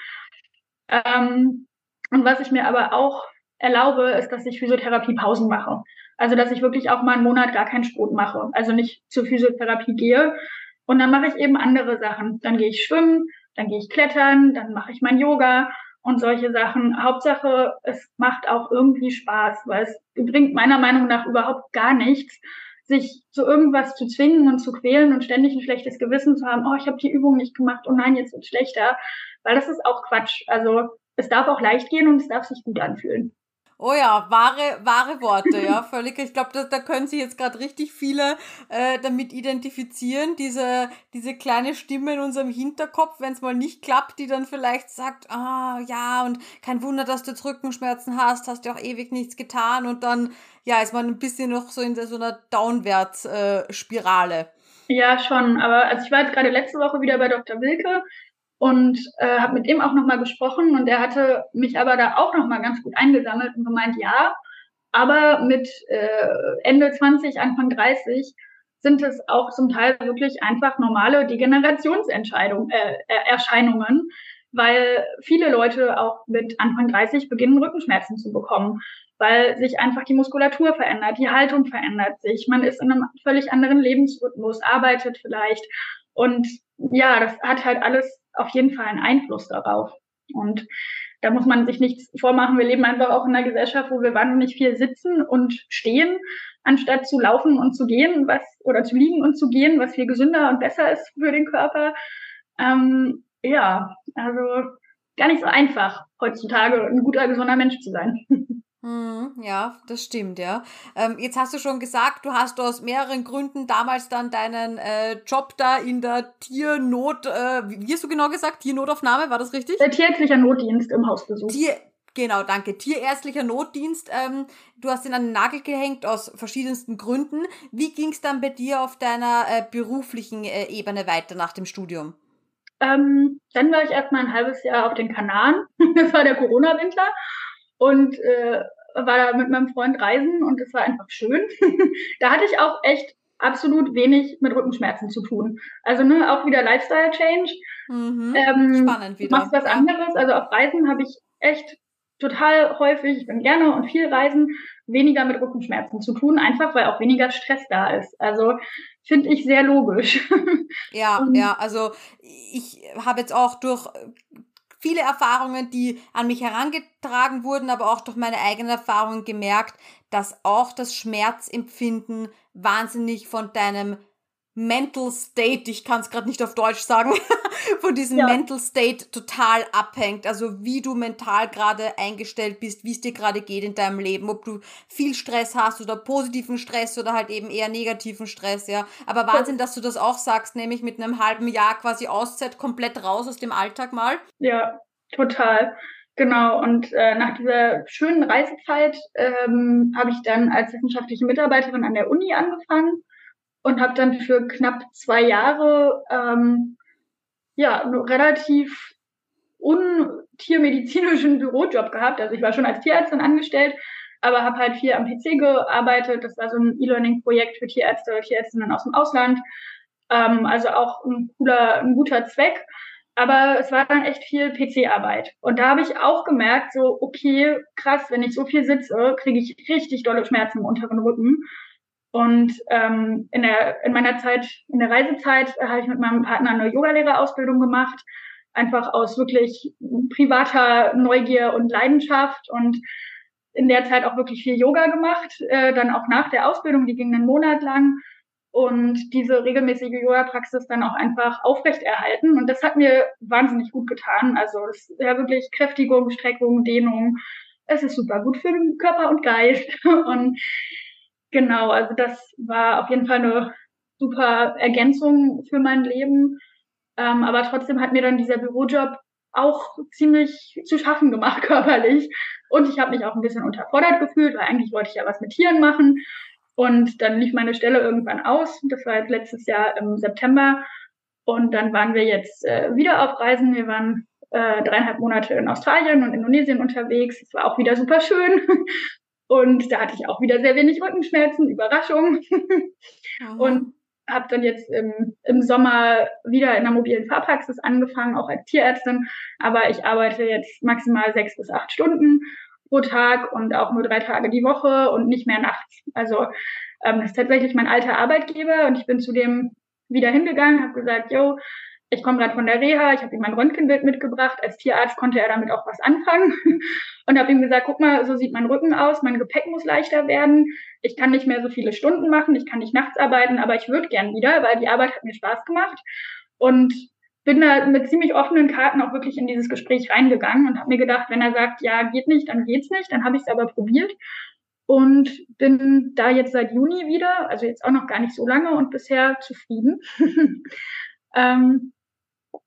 Ähm, und was ich mir aber auch erlaube, ist, dass ich Physiotherapie-Pausen mache. Also, dass ich wirklich auch mal einen Monat gar keinen Sport mache. Also nicht zur Physiotherapie gehe. Und dann mache ich eben andere Sachen. Dann gehe ich schwimmen, dann gehe ich klettern, dann mache ich mein Yoga und solche Sachen. Hauptsache, es macht auch irgendwie Spaß, weil es bringt meiner Meinung nach überhaupt gar nichts, sich zu irgendwas zu zwingen und zu quälen und ständig ein schlechtes Gewissen zu haben, oh, ich habe die Übung nicht gemacht, oh nein, jetzt wird schlechter, weil das ist auch Quatsch. Also es darf auch leicht gehen und es darf sich gut anfühlen. Oh ja, wahre, wahre Worte, ja, völlig. Ich glaube, da, da können sich jetzt gerade richtig viele äh, damit identifizieren. Diese, diese kleine Stimme in unserem Hinterkopf, wenn es mal nicht klappt, die dann vielleicht sagt, ah ja, und kein Wunder, dass du jetzt Rückenschmerzen hast, hast ja auch ewig nichts getan und dann, ja, ist man ein bisschen noch so in so einer Downwärts-Spirale. Äh, ja, schon. Aber also ich war jetzt gerade letzte Woche wieder bei Dr. Wilke und äh, habe mit ihm auch nochmal gesprochen und er hatte mich aber da auch nochmal ganz gut eingesammelt und gemeint, ja, aber mit äh, Ende 20, Anfang 30 sind es auch zum Teil wirklich einfach normale Degenerationsentscheidungen, äh, Erscheinungen, weil viele Leute auch mit Anfang 30 beginnen Rückenschmerzen zu bekommen, weil sich einfach die Muskulatur verändert, die Haltung verändert sich, man ist in einem völlig anderen Lebensrhythmus, arbeitet vielleicht und ja, das hat halt alles auf jeden Fall einen Einfluss darauf. Und da muss man sich nichts vormachen. Wir leben einfach auch in einer Gesellschaft, wo wir wahnsinnig viel sitzen und stehen, anstatt zu laufen und zu gehen, was oder zu liegen und zu gehen, was viel gesünder und besser ist für den Körper. Ähm, ja, also gar nicht so einfach heutzutage ein guter, gesunder Mensch zu sein. Hm, ja, das stimmt, ja. Ähm, jetzt hast du schon gesagt, du hast aus mehreren Gründen damals dann deinen äh, Job da in der Tiernot, äh, wie hast du genau gesagt, Tiernotaufnahme, war das richtig? Der tierärztlicher Notdienst im Hausbesuch. Tier, genau, danke. Tierärztlicher Notdienst. Ähm, du hast ihn an den Nagel gehängt aus verschiedensten Gründen. Wie ging es dann bei dir auf deiner äh, beruflichen äh, Ebene weiter nach dem Studium? Ähm, dann war ich erstmal ein halbes Jahr auf den Kanaren. das war der Corona-Winter und äh, war da mit meinem Freund reisen und es war einfach schön. da hatte ich auch echt absolut wenig mit Rückenschmerzen zu tun. Also ne, auch wieder Lifestyle Change. Mhm. Ähm, Spannend wieder. Machst was anderes. Also auf Reisen habe ich echt total häufig, ich bin gerne und viel reisen, weniger mit Rückenschmerzen zu tun, einfach weil auch weniger Stress da ist. Also finde ich sehr logisch. Ja, ja, also ich habe jetzt auch durch viele Erfahrungen, die an mich herangetragen wurden, aber auch durch meine eigenen Erfahrungen gemerkt, dass auch das Schmerzempfinden wahnsinnig von deinem Mental State, ich kann es gerade nicht auf Deutsch sagen, von diesem ja. Mental State total abhängt. Also wie du mental gerade eingestellt bist, wie es dir gerade geht in deinem Leben, ob du viel Stress hast oder positiven Stress oder halt eben eher negativen Stress, ja. Aber Wahnsinn, dass du das auch sagst, nämlich mit einem halben Jahr quasi Auszeit komplett raus aus dem Alltag mal. Ja, total. Genau, und äh, nach dieser schönen Reisezeit ähm, habe ich dann als wissenschaftliche Mitarbeiterin an der Uni angefangen und habe dann für knapp zwei Jahre ähm, ja einen relativ untiermedizinischen Bürojob gehabt. Also ich war schon als Tierärztin angestellt, aber habe halt viel am PC gearbeitet. Das war so ein E-Learning-Projekt für Tierärzte, Tierärztinnen aus dem Ausland. Ähm, also auch ein cooler, ein guter Zweck. Aber es war dann echt viel PC-Arbeit. Und da habe ich auch gemerkt, so, okay, krass, wenn ich so viel sitze, kriege ich richtig dolle Schmerzen im unteren Rücken. Und ähm, in, der, in meiner Zeit, in der Reisezeit, äh, habe ich mit meinem Partner eine Yogalehrerausbildung gemacht, einfach aus wirklich privater Neugier und Leidenschaft und in der Zeit auch wirklich viel Yoga gemacht, äh, dann auch nach der Ausbildung, die ging einen Monat lang und diese regelmäßige Yoga-Praxis dann auch einfach aufrechterhalten. Und das hat mir wahnsinnig gut getan. Also es ist ja wirklich Kräftigung, Streckung, Dehnung. Es ist super gut für den Körper und Geist. Und Genau, also das war auf jeden Fall eine super Ergänzung für mein Leben. Ähm, aber trotzdem hat mir dann dieser Bürojob auch ziemlich zu schaffen gemacht körperlich. Und ich habe mich auch ein bisschen unterfordert gefühlt, weil eigentlich wollte ich ja was mit Tieren machen. Und dann lief meine Stelle irgendwann aus. Das war jetzt letztes Jahr im September. Und dann waren wir jetzt äh, wieder auf Reisen. Wir waren äh, dreieinhalb Monate in Australien und Indonesien unterwegs. Es war auch wieder super schön. Und da hatte ich auch wieder sehr wenig Rückenschmerzen, Überraschung. und habe dann jetzt im, im Sommer wieder in einer mobilen Fahrpraxis angefangen, auch als Tierärztin. Aber ich arbeite jetzt maximal sechs bis acht Stunden pro Tag und auch nur drei Tage die Woche und nicht mehr nachts. Also ähm, das ist tatsächlich mein alter Arbeitgeber und ich bin zu dem wieder hingegangen, habe gesagt, yo, ich komme gerade von der Reha, ich habe ihm mein Röntgenbild mitgebracht. Als Tierarzt konnte er damit auch was anfangen und habe ihm gesagt, guck mal, so sieht mein Rücken aus, mein Gepäck muss leichter werden. Ich kann nicht mehr so viele Stunden machen, ich kann nicht nachts arbeiten, aber ich würde gern wieder, weil die Arbeit hat mir Spaß gemacht. Und bin da mit ziemlich offenen Karten auch wirklich in dieses Gespräch reingegangen und habe mir gedacht, wenn er sagt, ja, geht nicht, dann geht's nicht, dann habe ich es aber probiert und bin da jetzt seit Juni wieder, also jetzt auch noch gar nicht so lange und bisher zufrieden. ähm,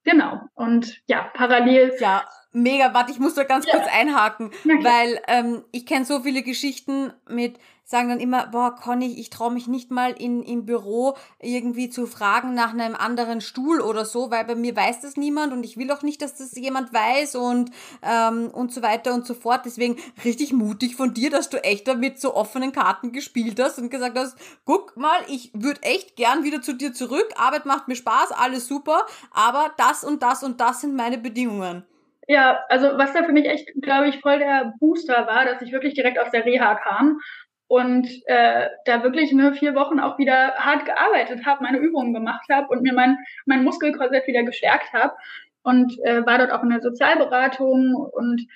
genau. Und ja, parallel. Ja, mega. Warte, ich muss da ganz ja. kurz einhaken, weil ähm, ich kenne so viele Geschichten mit sagen dann immer, boah, Conny, ich traue mich nicht mal in, im Büro irgendwie zu fragen nach einem anderen Stuhl oder so, weil bei mir weiß das niemand und ich will auch nicht, dass das jemand weiß und, ähm, und so weiter und so fort. Deswegen richtig mutig von dir, dass du echt damit so offenen Karten gespielt hast und gesagt hast, guck mal, ich würde echt gern wieder zu dir zurück, Arbeit macht mir Spaß, alles super, aber das und das und das sind meine Bedingungen. Ja, also was da für mich echt, glaube ich, voll der Booster war, dass ich wirklich direkt aus der Reha kam und äh, da wirklich nur vier Wochen auch wieder hart gearbeitet habe, meine Übungen gemacht habe und mir mein, mein Muskelkorsett wieder gestärkt habe und äh, war dort auch in der Sozialberatung und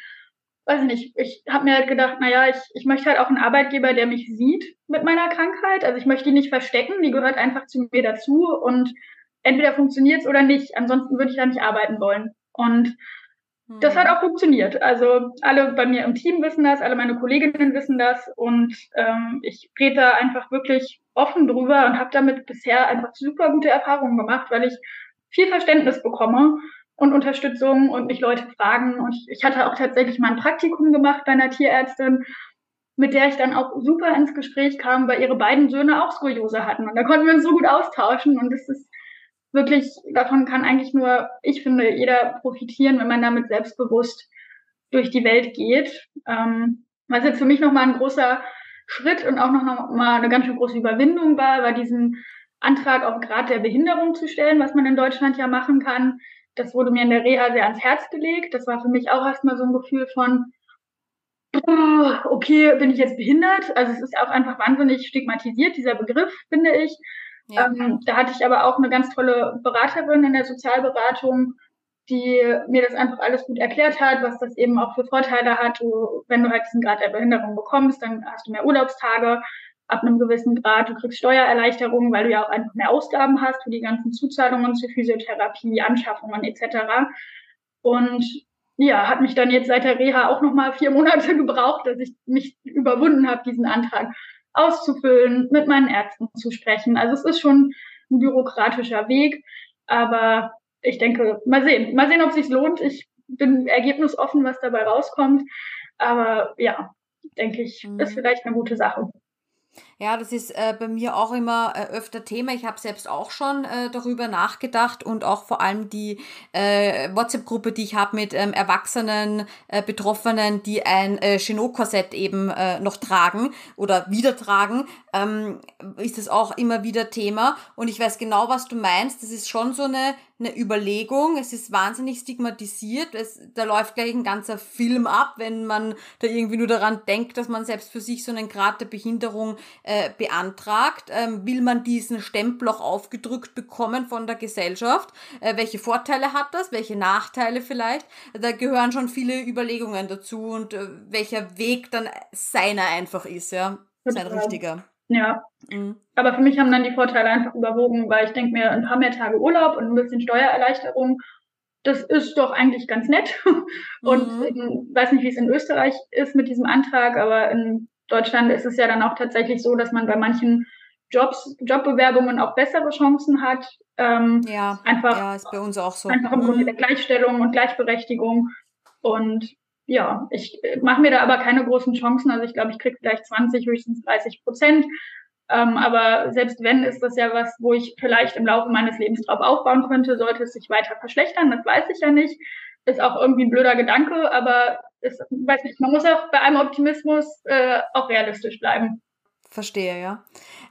weiß nicht, ich habe mir halt gedacht, naja, ich, ich möchte halt auch einen Arbeitgeber, der mich sieht mit meiner Krankheit. Also ich möchte die nicht verstecken, die gehört einfach zu mir dazu und entweder funktioniert es oder nicht. Ansonsten würde ich da nicht arbeiten wollen. Und das hat hm. auch funktioniert. Also alle bei mir im Team wissen das, alle meine Kolleginnen wissen das und ähm, ich rede da einfach wirklich offen drüber und habe damit bisher einfach super gute Erfahrungen gemacht, weil ich viel Verständnis bekomme und Unterstützung und mich Leute fragen. Und ich, ich hatte auch tatsächlich mal ein Praktikum gemacht bei einer Tierärztin, mit der ich dann auch super ins Gespräch kam, weil ihre beiden Söhne auch Skoliose hatten. Und da konnten wir uns so gut austauschen und es ist wirklich, davon kann eigentlich nur, ich finde, jeder profitieren, wenn man damit selbstbewusst durch die Welt geht. Ähm, was jetzt für mich nochmal ein großer Schritt und auch noch mal eine ganz schön große Überwindung war, war diesen Antrag auf Grad der Behinderung zu stellen, was man in Deutschland ja machen kann. Das wurde mir in der Reha sehr ans Herz gelegt. Das war für mich auch erstmal so ein Gefühl von, okay, bin ich jetzt behindert? Also es ist auch einfach wahnsinnig stigmatisiert, dieser Begriff, finde ich. Ja. Ähm, da hatte ich aber auch eine ganz tolle Beraterin in der Sozialberatung, die mir das einfach alles gut erklärt hat, was das eben auch für Vorteile hat. Du, wenn du halt diesen Grad der Behinderung bekommst, dann hast du mehr Urlaubstage ab einem gewissen Grad. Du kriegst Steuererleichterungen, weil du ja auch einfach mehr Ausgaben hast für die ganzen Zuzahlungen zur Physiotherapie, Anschaffungen etc. Und ja, hat mich dann jetzt seit der Reha auch nochmal vier Monate gebraucht, dass ich mich überwunden habe, diesen Antrag auszufüllen, mit meinen Ärzten zu sprechen. Also es ist schon ein bürokratischer Weg, aber ich denke, mal sehen, mal sehen, ob es sich lohnt. Ich bin ergebnisoffen, was dabei rauskommt, aber ja, denke ich, mhm. ist vielleicht eine gute Sache. Ja, das ist äh, bei mir auch immer äh, öfter Thema. Ich habe selbst auch schon äh, darüber nachgedacht und auch vor allem die äh, WhatsApp-Gruppe, die ich habe mit ähm, erwachsenen äh, Betroffenen, die ein äh, Chenot-Korsett eben äh, noch tragen oder wieder tragen, ähm, ist das auch immer wieder Thema. Und ich weiß genau, was du meinst. Das ist schon so eine eine Überlegung. Es ist wahnsinnig stigmatisiert. Es, da läuft gleich ein ganzer Film ab, wenn man da irgendwie nur daran denkt, dass man selbst für sich so einen Grad der Behinderung äh, beantragt. Ähm, will man diesen Stempel auch aufgedrückt bekommen von der Gesellschaft? Äh, welche Vorteile hat das? Welche Nachteile vielleicht? Da gehören schon viele Überlegungen dazu und äh, welcher Weg dann seiner einfach ist, ja. Sein richtiger. Ja. Mhm. Aber für mich haben dann die Vorteile einfach überwogen, weil ich denke mir, ein paar mehr Tage Urlaub und ein bisschen Steuererleichterung, das ist doch eigentlich ganz nett. Und mhm. ich weiß nicht, wie es in Österreich ist mit diesem Antrag, aber in Deutschland ist es ja dann auch tatsächlich so, dass man bei manchen Jobs, Jobbewerbungen auch bessere Chancen hat. Ähm, ja, einfach, ja, ist bei uns auch so. Einfach im Grunde mhm. der Gleichstellung und Gleichberechtigung. Und ja, ich mache mir da aber keine großen Chancen. Also ich glaube, ich kriege vielleicht 20, höchstens 30 Prozent. Ähm, aber selbst wenn, ist das ja was, wo ich vielleicht im Laufe meines Lebens drauf aufbauen könnte, sollte es sich weiter verschlechtern. Das weiß ich ja nicht. Ist auch irgendwie ein blöder Gedanke, aber ist, weiß nicht, man muss auch bei einem Optimismus äh, auch realistisch bleiben. Verstehe, ja.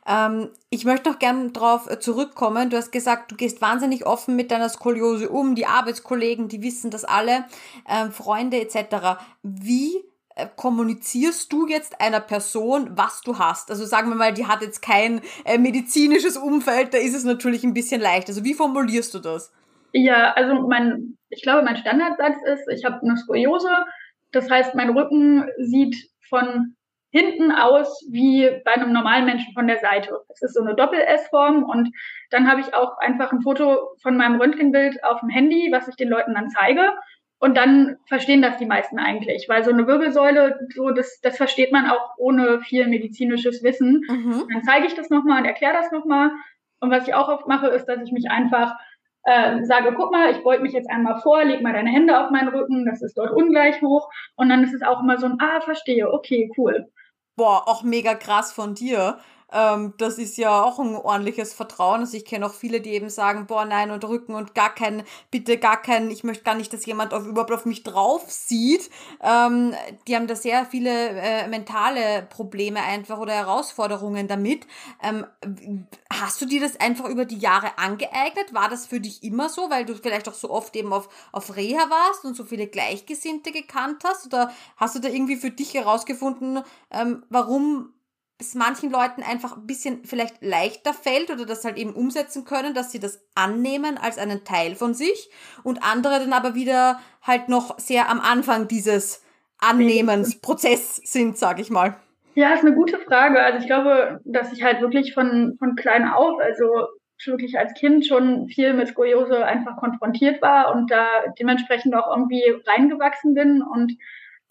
Ähm, ich möchte noch gerne darauf äh, zurückkommen. Du hast gesagt, du gehst wahnsinnig offen mit deiner Skoliose um. Die Arbeitskollegen, die wissen das alle, ähm, Freunde etc. Wie äh, kommunizierst du jetzt einer Person, was du hast? Also sagen wir mal, die hat jetzt kein äh, medizinisches Umfeld, da ist es natürlich ein bisschen leicht. Also wie formulierst du das? Ja, also mein, ich glaube, mein Standardsatz ist, ich habe eine Skoliose. Das heißt, mein Rücken sieht von hinten aus wie bei einem normalen Menschen von der Seite. Es ist so eine Doppel-S-Form und dann habe ich auch einfach ein Foto von meinem Röntgenbild auf dem Handy, was ich den Leuten dann zeige. Und dann verstehen das die meisten eigentlich, weil so eine Wirbelsäule, so das, das versteht man auch ohne viel medizinisches Wissen. Mhm. Dann zeige ich das nochmal und erkläre das nochmal. Und was ich auch oft mache, ist, dass ich mich einfach äh, sage, guck mal, ich beug mich jetzt einmal vor, leg mal deine Hände auf meinen Rücken, das ist dort ungleich hoch. Und dann ist es auch immer so ein, ah, verstehe, okay, cool. Boah, auch mega krass von dir. Ähm, das ist ja auch ein ordentliches Vertrauen. Also ich kenne auch viele, die eben sagen, boah, nein, und Rücken und gar kein, bitte gar kein, ich möchte gar nicht, dass jemand auf, überhaupt auf mich drauf sieht. Ähm, die haben da sehr viele äh, mentale Probleme einfach oder Herausforderungen damit. Ähm, hast du dir das einfach über die Jahre angeeignet? War das für dich immer so, weil du vielleicht auch so oft eben auf, auf Reha warst und so viele Gleichgesinnte gekannt hast? Oder hast du da irgendwie für dich herausgefunden, ähm, warum es manchen Leuten einfach ein bisschen vielleicht leichter fällt oder das halt eben umsetzen können, dass sie das annehmen als einen Teil von sich und andere dann aber wieder halt noch sehr am Anfang dieses Annehmensprozess sind, sage ich mal. Ja, ist eine gute Frage. Also ich glaube, dass ich halt wirklich von, von klein auf, also wirklich als Kind schon viel mit Skoliose einfach konfrontiert war und da dementsprechend auch irgendwie reingewachsen bin und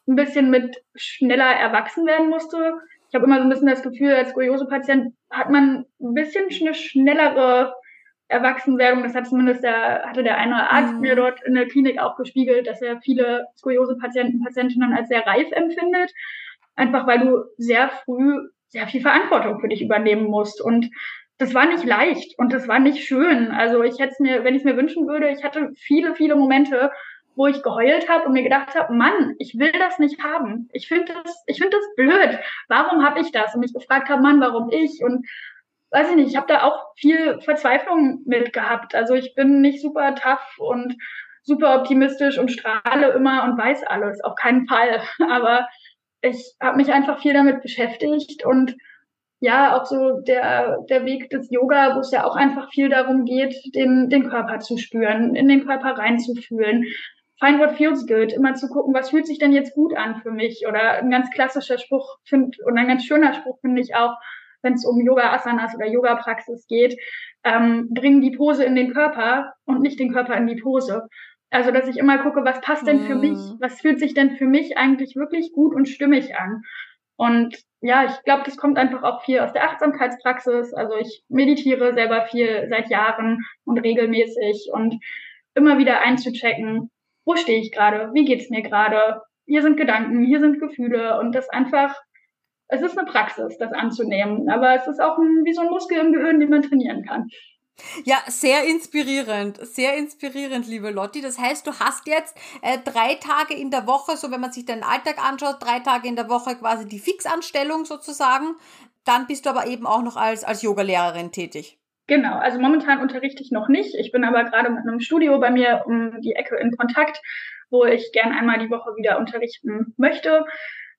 ein bisschen mit schneller erwachsen werden musste ich habe immer so ein bisschen das Gefühl, als Skoliose-Patient hat man ein bisschen eine schnellere Erwachsenwerdung. Das hat zumindest der, hatte der eine Arzt mhm. mir dort in der Klinik auch gespiegelt, dass er viele Skoliose-Patienten, Patientinnen als sehr reif empfindet. Einfach weil du sehr früh sehr viel Verantwortung für dich übernehmen musst. Und das war nicht leicht und das war nicht schön. Also ich hätte es mir, wenn ich es mir wünschen würde, ich hatte viele, viele Momente, wo ich geheult habe und mir gedacht habe, Mann, ich will das nicht haben. Ich finde das, ich finde das blöd. Warum habe ich das? Und mich gefragt habe, Mann, warum ich? Und weiß ich nicht, ich habe da auch viel Verzweiflung mit gehabt. Also ich bin nicht super tough und super optimistisch und strahle immer und weiß alles, auf keinen Fall. Aber ich habe mich einfach viel damit beschäftigt und ja, auch so der, der Weg des Yoga, wo es ja auch einfach viel darum geht, den, den Körper zu spüren, in den Körper reinzufühlen, Find what feels good, immer zu gucken, was fühlt sich denn jetzt gut an für mich? Oder ein ganz klassischer Spruch find, und ein ganz schöner Spruch finde ich auch, wenn es um Yoga-Asanas oder Yoga-Praxis geht, ähm, bringen die Pose in den Körper und nicht den Körper in die Pose. Also, dass ich immer gucke, was passt denn für mich? Mhm. Was fühlt sich denn für mich eigentlich wirklich gut und stimmig an? Und ja, ich glaube, das kommt einfach auch viel aus der Achtsamkeitspraxis. Also ich meditiere selber viel seit Jahren und regelmäßig und immer wieder einzuchecken, wo stehe ich gerade, wie geht's mir gerade, hier sind Gedanken, hier sind Gefühle und das einfach, es ist eine Praxis, das anzunehmen, aber es ist auch ein, wie so ein Muskel im Gehirn, den man trainieren kann. Ja, sehr inspirierend, sehr inspirierend, liebe Lotti. Das heißt, du hast jetzt äh, drei Tage in der Woche, so wenn man sich deinen Alltag anschaut, drei Tage in der Woche quasi die Fixanstellung sozusagen. Dann bist du aber eben auch noch als, als Yogalehrerin tätig. Genau, also momentan unterrichte ich noch nicht. Ich bin aber gerade mit einem Studio bei mir um die Ecke in Kontakt, wo ich gern einmal die Woche wieder unterrichten möchte.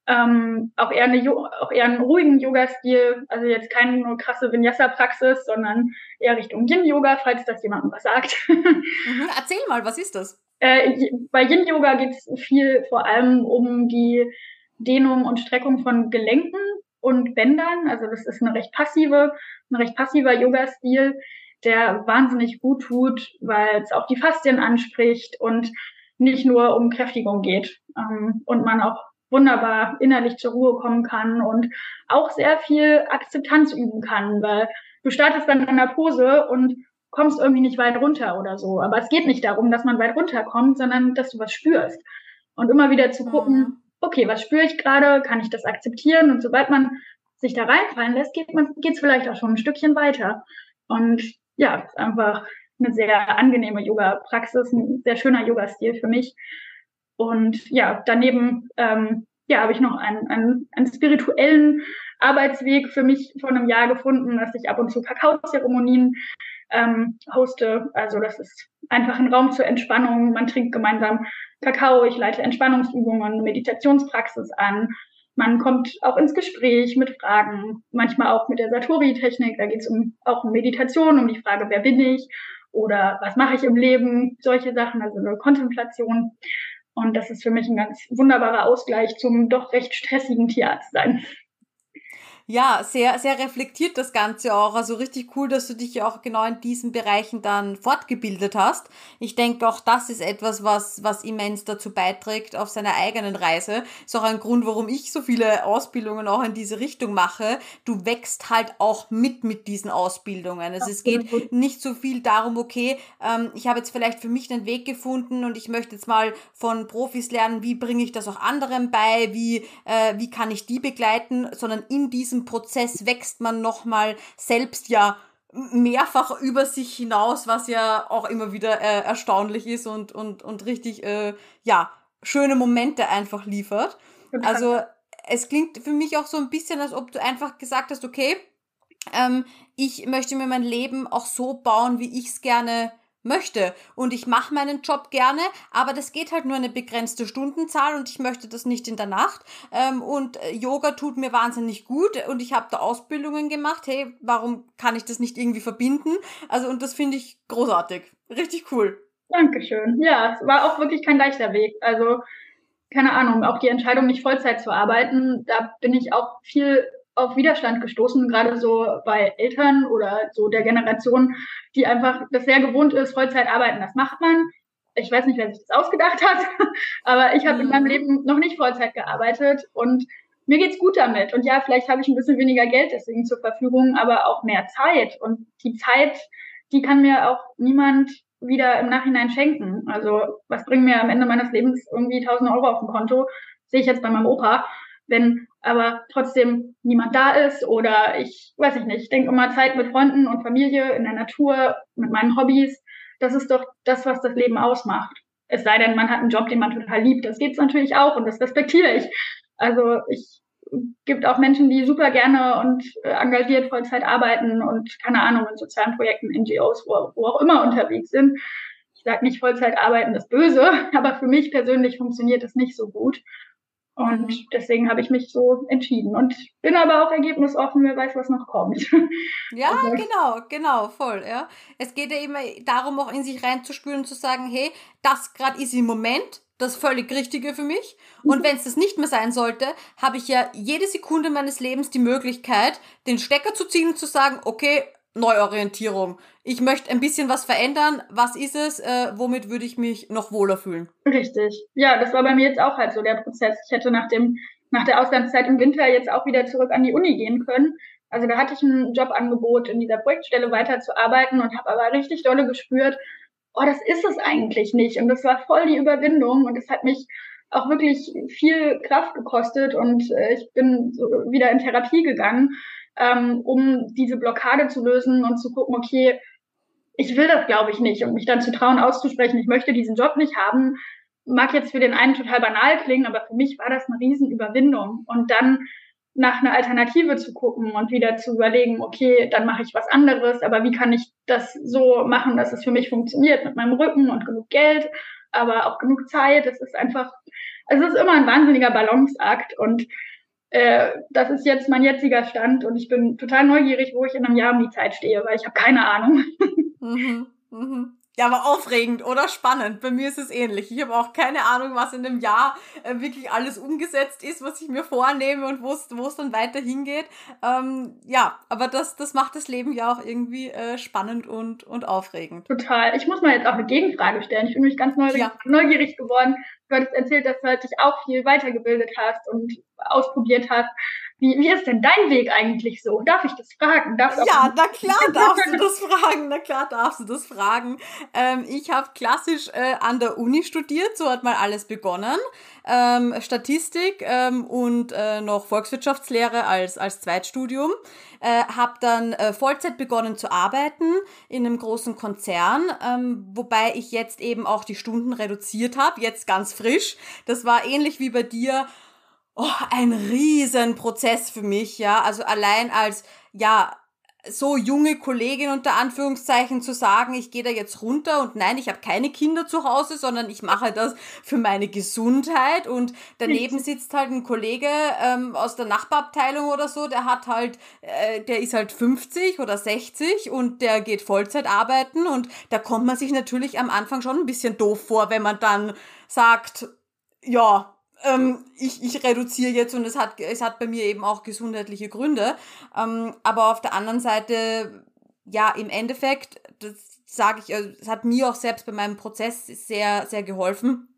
Ähm, auch, eher eine, auch eher einen ruhigen Yoga-Stil, also jetzt keine nur krasse Vinyasa-Praxis, sondern eher Richtung Yin-Yoga, falls das jemandem was sagt. Mhm, erzähl mal, was ist das? Äh, bei Yin-Yoga geht es viel vor allem um die Dehnung und Streckung von Gelenken und Bändern. Also das ist eine recht passive ein recht passiver Yoga-Stil, der wahnsinnig gut tut, weil es auch die Faszien anspricht und nicht nur um Kräftigung geht ähm, und man auch wunderbar innerlich zur Ruhe kommen kann und auch sehr viel Akzeptanz üben kann, weil du startest dann in einer Pose und kommst irgendwie nicht weit runter oder so. Aber es geht nicht darum, dass man weit runterkommt, sondern dass du was spürst. Und immer wieder zu gucken, mhm. Okay, was spüre ich gerade? Kann ich das akzeptieren? Und sobald man sich da reinfallen lässt, geht man geht's vielleicht auch schon ein Stückchen weiter. Und ja, ist einfach eine sehr angenehme Yoga-Praxis, ein sehr schöner Yoga-Stil für mich. Und ja, daneben ähm, ja, habe ich noch einen, einen, einen spirituellen Arbeitsweg für mich vor einem Jahr gefunden, dass ich ab und zu Kakaozeremonien ähm, hoste. Also das ist einfach ein Raum zur Entspannung. Man trinkt gemeinsam Kakao, ich leite Entspannungsübungen, Meditationspraxis an man kommt auch ins Gespräch mit Fragen, manchmal auch mit der Satori-Technik. Da geht es um, auch um Meditation, um die Frage, wer bin ich oder was mache ich im Leben, solche Sachen, also eine Kontemplation. Und das ist für mich ein ganz wunderbarer Ausgleich zum doch recht stressigen Tierarzt sein. Ja, sehr, sehr reflektiert das Ganze auch. Also richtig cool, dass du dich ja auch genau in diesen Bereichen dann fortgebildet hast. Ich denke auch, das ist etwas, was, was immens dazu beiträgt auf seiner eigenen Reise. Ist auch ein Grund, warum ich so viele Ausbildungen auch in diese Richtung mache. Du wächst halt auch mit mit diesen Ausbildungen. Also es geht nicht so viel darum, okay, ähm, ich habe jetzt vielleicht für mich einen Weg gefunden und ich möchte jetzt mal von Profis lernen, wie bringe ich das auch anderen bei, wie, äh, wie kann ich die begleiten, sondern in diesem diesem Prozess wächst man nochmal selbst ja mehrfach über sich hinaus, was ja auch immer wieder äh, erstaunlich ist und, und, und richtig, äh, ja, schöne Momente einfach liefert. Also es klingt für mich auch so ein bisschen, als ob du einfach gesagt hast, okay, ähm, ich möchte mir mein Leben auch so bauen, wie ich es gerne möchte. Und ich mache meinen Job gerne, aber das geht halt nur eine begrenzte Stundenzahl und ich möchte das nicht in der Nacht. Ähm, und äh, Yoga tut mir wahnsinnig gut und ich habe da Ausbildungen gemacht. Hey, warum kann ich das nicht irgendwie verbinden? Also, und das finde ich großartig. Richtig cool. Dankeschön. Ja, es war auch wirklich kein leichter Weg. Also, keine Ahnung, auch die Entscheidung, nicht Vollzeit zu arbeiten, da bin ich auch viel auf Widerstand gestoßen, gerade so bei Eltern oder so der Generation, die einfach das sehr gewohnt ist, Vollzeit arbeiten. Das macht man. Ich weiß nicht, wer sich das ausgedacht hat, aber ich habe in meinem mhm. Leben noch nicht Vollzeit gearbeitet und mir geht's gut damit. Und ja, vielleicht habe ich ein bisschen weniger Geld deswegen zur Verfügung, aber auch mehr Zeit. Und die Zeit, die kann mir auch niemand wieder im Nachhinein schenken. Also was bringen mir am Ende meines Lebens irgendwie 1000 Euro auf dem Konto? Sehe ich jetzt bei meinem Opa wenn aber trotzdem niemand da ist oder ich weiß ich nicht, ich denke immer Zeit mit Freunden und Familie in der Natur, mit meinen Hobbys, das ist doch das, was das Leben ausmacht. Es sei denn, man hat einen Job, den man total liebt. Das geht's natürlich auch und das respektiere ich. Also ich gibt auch Menschen, die super gerne und äh, engagiert Vollzeit arbeiten und keine Ahnung in sozialen Projekten, NGOs, wo, wo auch immer unterwegs sind. Ich sage nicht Vollzeit arbeiten ist böse, aber für mich persönlich funktioniert es nicht so gut. Und mhm. deswegen habe ich mich so entschieden und bin aber auch ergebnisoffen, wer weiß, was noch kommt. Ja, also, genau, genau, voll, ja. Es geht ja immer darum, auch in sich reinzuspüren und zu sagen, hey, das gerade ist im Moment das völlig Richtige für mich. Und mhm. wenn es das nicht mehr sein sollte, habe ich ja jede Sekunde meines Lebens die Möglichkeit, den Stecker zu ziehen und zu sagen, okay, Neuorientierung. Ich möchte ein bisschen was verändern. Was ist es? Äh, womit würde ich mich noch wohler fühlen? Richtig. Ja, das war bei mir jetzt auch halt so der Prozess. Ich hätte nach dem, nach der Auslandszeit im Winter jetzt auch wieder zurück an die Uni gehen können. Also da hatte ich ein Jobangebot, in dieser Projektstelle weiterzuarbeiten und habe aber richtig dolle gespürt, oh, das ist es eigentlich nicht. Und das war voll die Überwindung und das hat mich auch wirklich viel Kraft gekostet und äh, ich bin so wieder in Therapie gegangen ähm, um diese Blockade zu lösen und zu gucken, okay, ich will das, glaube ich, nicht. Und mich dann zu trauen, auszusprechen, ich möchte diesen Job nicht haben, mag jetzt für den einen total banal klingen, aber für mich war das eine Riesenüberwindung. Und dann nach einer Alternative zu gucken und wieder zu überlegen, okay, dann mache ich was anderes, aber wie kann ich das so machen, dass es für mich funktioniert mit meinem Rücken und genug Geld, aber auch genug Zeit. Es ist einfach, es ist immer ein wahnsinniger Balanceakt und äh, das ist jetzt mein jetziger Stand und ich bin total neugierig, wo ich in einem Jahr um die Zeit stehe, weil ich habe keine Ahnung. Mhm, mhm. Ja, aber aufregend oder spannend. Bei mir ist es ähnlich. Ich habe auch keine Ahnung, was in dem Jahr äh, wirklich alles umgesetzt ist, was ich mir vornehme und wo es dann weiter hingeht. Ähm, ja, aber das, das macht das Leben ja auch irgendwie äh, spannend und, und aufregend. Total. Ich muss mal jetzt auch eine Gegenfrage stellen. Ich bin nämlich ganz neugierig, ja. neugierig geworden. Du hattest erzählt, dass du halt dich auch viel weitergebildet hast und ausprobiert hast. Wie, wie ist denn dein Weg eigentlich so? Darf ich das fragen? Darf ja, na klar darfst du das fragen. Na klar darfst du das fragen. Ähm, ich habe klassisch äh, an der Uni studiert, so hat mal alles begonnen. Ähm, Statistik ähm, und äh, noch Volkswirtschaftslehre als, als Zweitstudium. Äh, habe dann äh, Vollzeit begonnen zu arbeiten in einem großen Konzern, ähm, wobei ich jetzt eben auch die Stunden reduziert habe, jetzt ganz frisch. Das war ähnlich wie bei dir oh, ein Riesenprozess für mich, ja. Also allein als, ja, so junge Kollegin unter Anführungszeichen zu sagen, ich gehe da jetzt runter und nein, ich habe keine Kinder zu Hause, sondern ich mache das für meine Gesundheit. Und daneben sitzt halt ein Kollege ähm, aus der Nachbarabteilung oder so, der hat halt, äh, der ist halt 50 oder 60 und der geht Vollzeit arbeiten. Und da kommt man sich natürlich am Anfang schon ein bisschen doof vor, wenn man dann sagt, ja, ähm, ich, ich reduziere jetzt und es hat, es hat bei mir eben auch gesundheitliche Gründe. Ähm, aber auf der anderen Seite, ja, im Endeffekt, das sage ich, also, es hat mir auch selbst bei meinem Prozess sehr, sehr geholfen.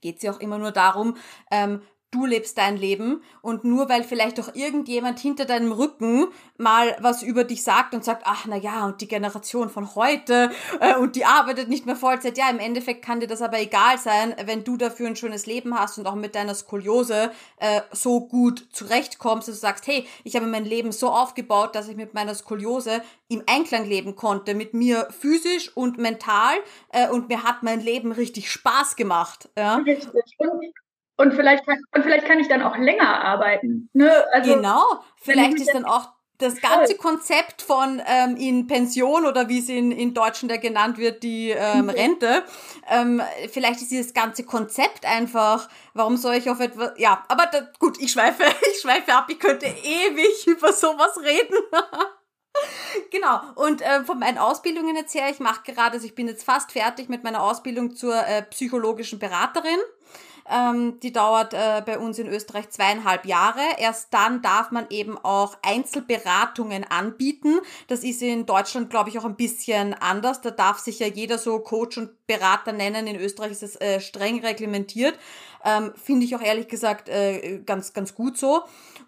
Geht es ja auch immer nur darum, ähm, du lebst dein Leben und nur weil vielleicht auch irgendjemand hinter deinem Rücken mal was über dich sagt und sagt, ach na ja, und die Generation von heute äh, und die arbeitet nicht mehr Vollzeit, ja, im Endeffekt kann dir das aber egal sein, wenn du dafür ein schönes Leben hast und auch mit deiner Skoliose äh, so gut zurechtkommst, dass du sagst, hey, ich habe mein Leben so aufgebaut, dass ich mit meiner Skoliose im Einklang leben konnte, mit mir physisch und mental äh, und mir hat mein Leben richtig Spaß gemacht. Ja. Richtig. Und vielleicht kann, und vielleicht kann ich dann auch länger arbeiten. Ne? Also, genau, vielleicht ist dann auch das ganze Konzept von ähm, in Pension oder wie es in, in Deutschen da genannt wird, die ähm, Rente, ähm, vielleicht ist dieses ganze Konzept einfach, warum soll ich auf etwas, ja, aber da, gut, ich schweife, ich schweife ab, ich könnte ewig über sowas reden. Genau, und äh, von meinen Ausbildungen erzähle ich, mache gerade, also ich bin jetzt fast fertig mit meiner Ausbildung zur äh, psychologischen Beraterin. Ähm, die dauert äh, bei uns in Österreich zweieinhalb Jahre. Erst dann darf man eben auch Einzelberatungen anbieten. Das ist in Deutschland, glaube ich, auch ein bisschen anders. Da darf sich ja jeder so Coach und Berater nennen. In Österreich ist es äh, streng reglementiert. Ähm, Finde ich auch ehrlich gesagt äh, ganz, ganz gut so.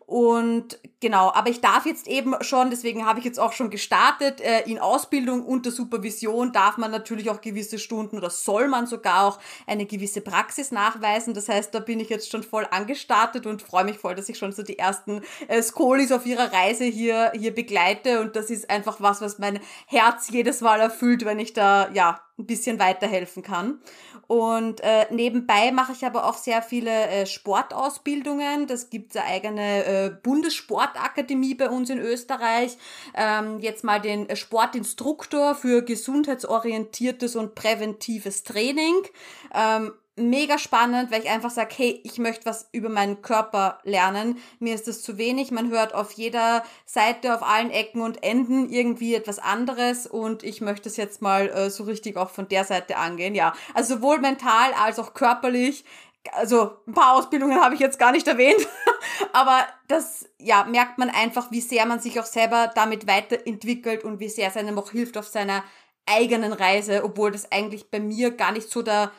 Und genau, aber ich darf jetzt eben schon, deswegen habe ich jetzt auch schon gestartet, äh, in Ausbildung unter Supervision darf man natürlich auch gewisse Stunden oder soll man sogar auch eine gewisse Praxis nachweisen. Das heißt, da bin ich jetzt schon voll angestartet und freue mich voll, dass ich schon so die ersten äh, Skolis auf ihrer Reise hier, hier begleite. Und das ist einfach was, was mein Herz jedes Mal erfüllt, wenn ich da, ja, ein bisschen weiterhelfen kann. Und äh, nebenbei mache ich aber auch sehr viele äh, Sportausbildungen. Das gibt eine eigene äh, Bundessportakademie bei uns in Österreich. Ähm, jetzt mal den Sportinstruktor für gesundheitsorientiertes und präventives Training. Ähm, mega spannend, weil ich einfach sage, hey, ich möchte was über meinen Körper lernen. Mir ist das zu wenig. Man hört auf jeder Seite, auf allen Ecken und Enden irgendwie etwas anderes und ich möchte es jetzt mal äh, so richtig auch von der Seite angehen. Ja, also sowohl mental als auch körperlich. Also ein paar Ausbildungen habe ich jetzt gar nicht erwähnt, aber das ja merkt man einfach, wie sehr man sich auch selber damit weiterentwickelt und wie sehr es einem auch hilft auf seiner eigenen Reise, obwohl das eigentlich bei mir gar nicht so der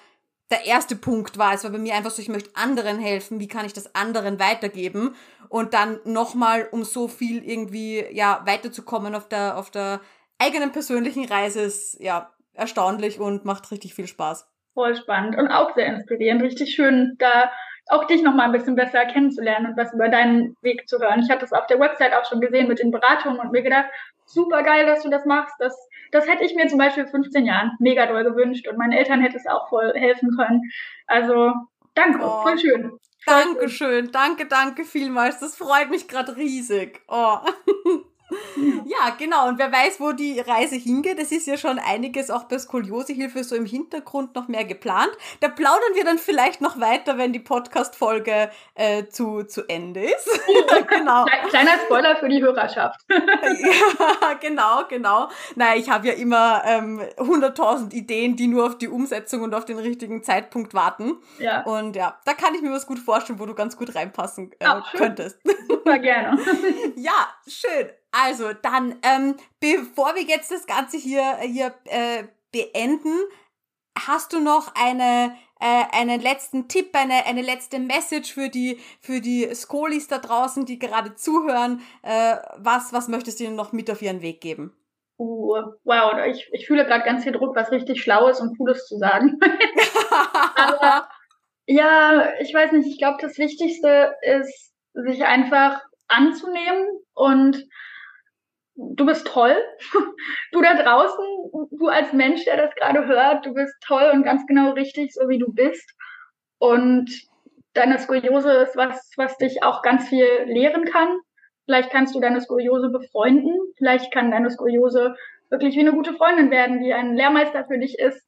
der erste Punkt war. Es war bei mir einfach so, ich möchte anderen helfen, wie kann ich das anderen weitergeben? Und dann nochmal, um so viel irgendwie, ja, weiterzukommen auf der, auf der eigenen persönlichen Reise ist, ja, erstaunlich und macht richtig viel Spaß. Voll spannend und auch sehr inspirierend. Richtig schön, da auch dich nochmal ein bisschen besser kennenzulernen und was über deinen Weg zu hören. Ich hatte es auf der Website auch schon gesehen mit den Beratungen und mir gedacht, super geil, dass du das machst. Das das hätte ich mir zum Beispiel 15 Jahren mega doll gewünscht und meinen Eltern hätte es auch voll helfen können. Also danke, oh. voll schön. Dankeschön, danke, danke vielmals. Das freut mich gerade riesig. Oh. Ja, genau. Und wer weiß, wo die Reise hingeht. Es ist ja schon einiges auch bei Skoliosehilfe so im Hintergrund noch mehr geplant. Da plaudern wir dann vielleicht noch weiter, wenn die Podcast-Folge äh, zu, zu Ende ist. genau. Kleiner Spoiler für die Hörerschaft. ja, genau, genau. Naja, ich habe ja immer ähm, 100.000 Ideen, die nur auf die Umsetzung und auf den richtigen Zeitpunkt warten. Ja. Und ja, da kann ich mir was gut vorstellen, wo du ganz gut reinpassen äh, Ach, könntest. Super gerne. ja, schön. Also, dann, ähm, bevor wir jetzt das Ganze hier, hier äh, beenden, hast du noch eine, äh, einen letzten Tipp, eine, eine letzte Message für die, für die Skolis da draußen, die gerade zuhören? Äh, was, was möchtest du ihnen noch mit auf ihren Weg geben? Uh, wow, ich, ich fühle gerade ganz viel Druck, was richtig Schlaues und Cooles zu sagen. Aber ja, ich weiß nicht, ich glaube, das Wichtigste ist, sich einfach anzunehmen und du bist toll. Du da draußen, du als Mensch, der das gerade hört, du bist toll und ganz genau richtig, so wie du bist. Und deine Skoliose ist was, was dich auch ganz viel lehren kann. Vielleicht kannst du deine Skoliose befreunden. Vielleicht kann deine Skoliose wirklich wie eine gute Freundin werden, die ein Lehrmeister für dich ist,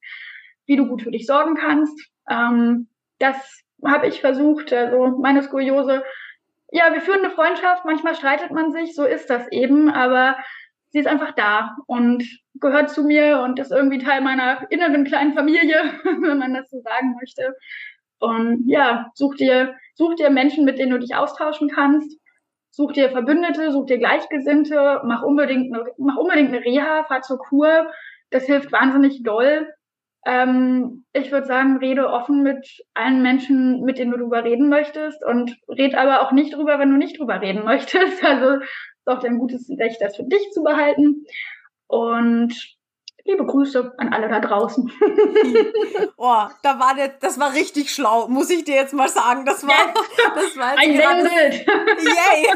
wie du gut für dich sorgen kannst. Ähm, das habe ich versucht. Also meine Skoliose ja, wir führen eine Freundschaft, manchmal streitet man sich, so ist das eben, aber sie ist einfach da und gehört zu mir und ist irgendwie Teil meiner inneren kleinen Familie, wenn man das so sagen möchte. Und ja, such dir, such dir Menschen, mit denen du dich austauschen kannst. Such dir Verbündete, such dir Gleichgesinnte, mach unbedingt eine, mach unbedingt eine Reha, fahr zur Kur. Das hilft wahnsinnig doll. Ähm, ich würde sagen, rede offen mit allen Menschen, mit denen du drüber reden möchtest und red aber auch nicht drüber, wenn du nicht drüber reden möchtest. Also ist auch dein gutes Recht, das für dich zu behalten. Und Liebe Grüße an alle da draußen. oh, da war der, das war richtig schlau, muss ich dir jetzt mal sagen. Das war, das war ein Bild. Yay!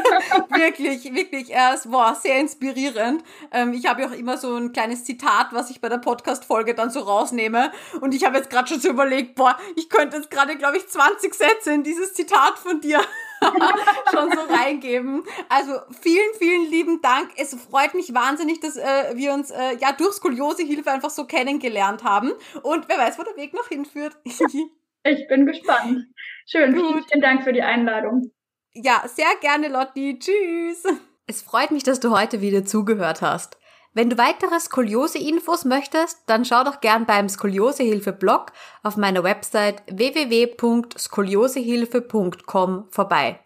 wirklich, wirklich, es war sehr inspirierend. Ähm, ich habe ja auch immer so ein kleines Zitat, was ich bei der Podcast-Folge dann so rausnehme. Und ich habe jetzt gerade schon so überlegt, boah, ich könnte jetzt gerade, glaube ich, 20 Sätze in dieses Zitat von dir schon so reingeben. Also vielen, vielen lieben Dank. Es freut mich wahnsinnig, dass äh, wir uns äh, ja durch Skoliosehilfe einfach so kennengelernt haben. Und wer weiß, wo der Weg noch hinführt. ich bin gespannt. Schön. Gut. Vielen, vielen Dank für die Einladung. Ja, sehr gerne, Lotti. Tschüss. Es freut mich, dass du heute wieder zugehört hast. Wenn du weitere Skoliose-Infos möchtest, dann schau doch gern beim Skoliosehilfe-Blog auf meiner Website www.skoliosehilfe.com vorbei.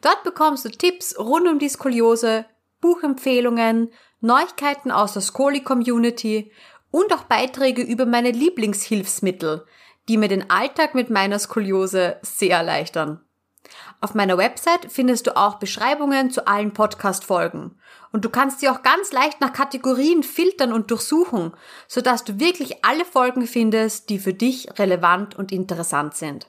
Dort bekommst du Tipps rund um die Skoliose, Buchempfehlungen, Neuigkeiten aus der Skoli-Community und auch Beiträge über meine Lieblingshilfsmittel, die mir den Alltag mit meiner Skoliose sehr erleichtern. Auf meiner Website findest du auch Beschreibungen zu allen Podcast-Folgen. Und du kannst sie auch ganz leicht nach Kategorien filtern und durchsuchen, sodass du wirklich alle Folgen findest, die für dich relevant und interessant sind.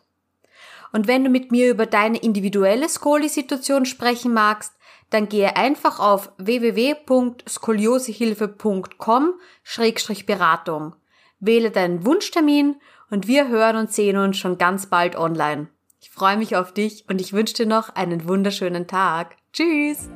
Und wenn du mit mir über deine individuelle Skoli-Situation sprechen magst, dann gehe einfach auf www.skoliosehilfe.com-beratung. Wähle deinen Wunschtermin und wir hören und sehen uns schon ganz bald online. Ich freue mich auf dich und ich wünsche dir noch einen wunderschönen Tag. Tschüss!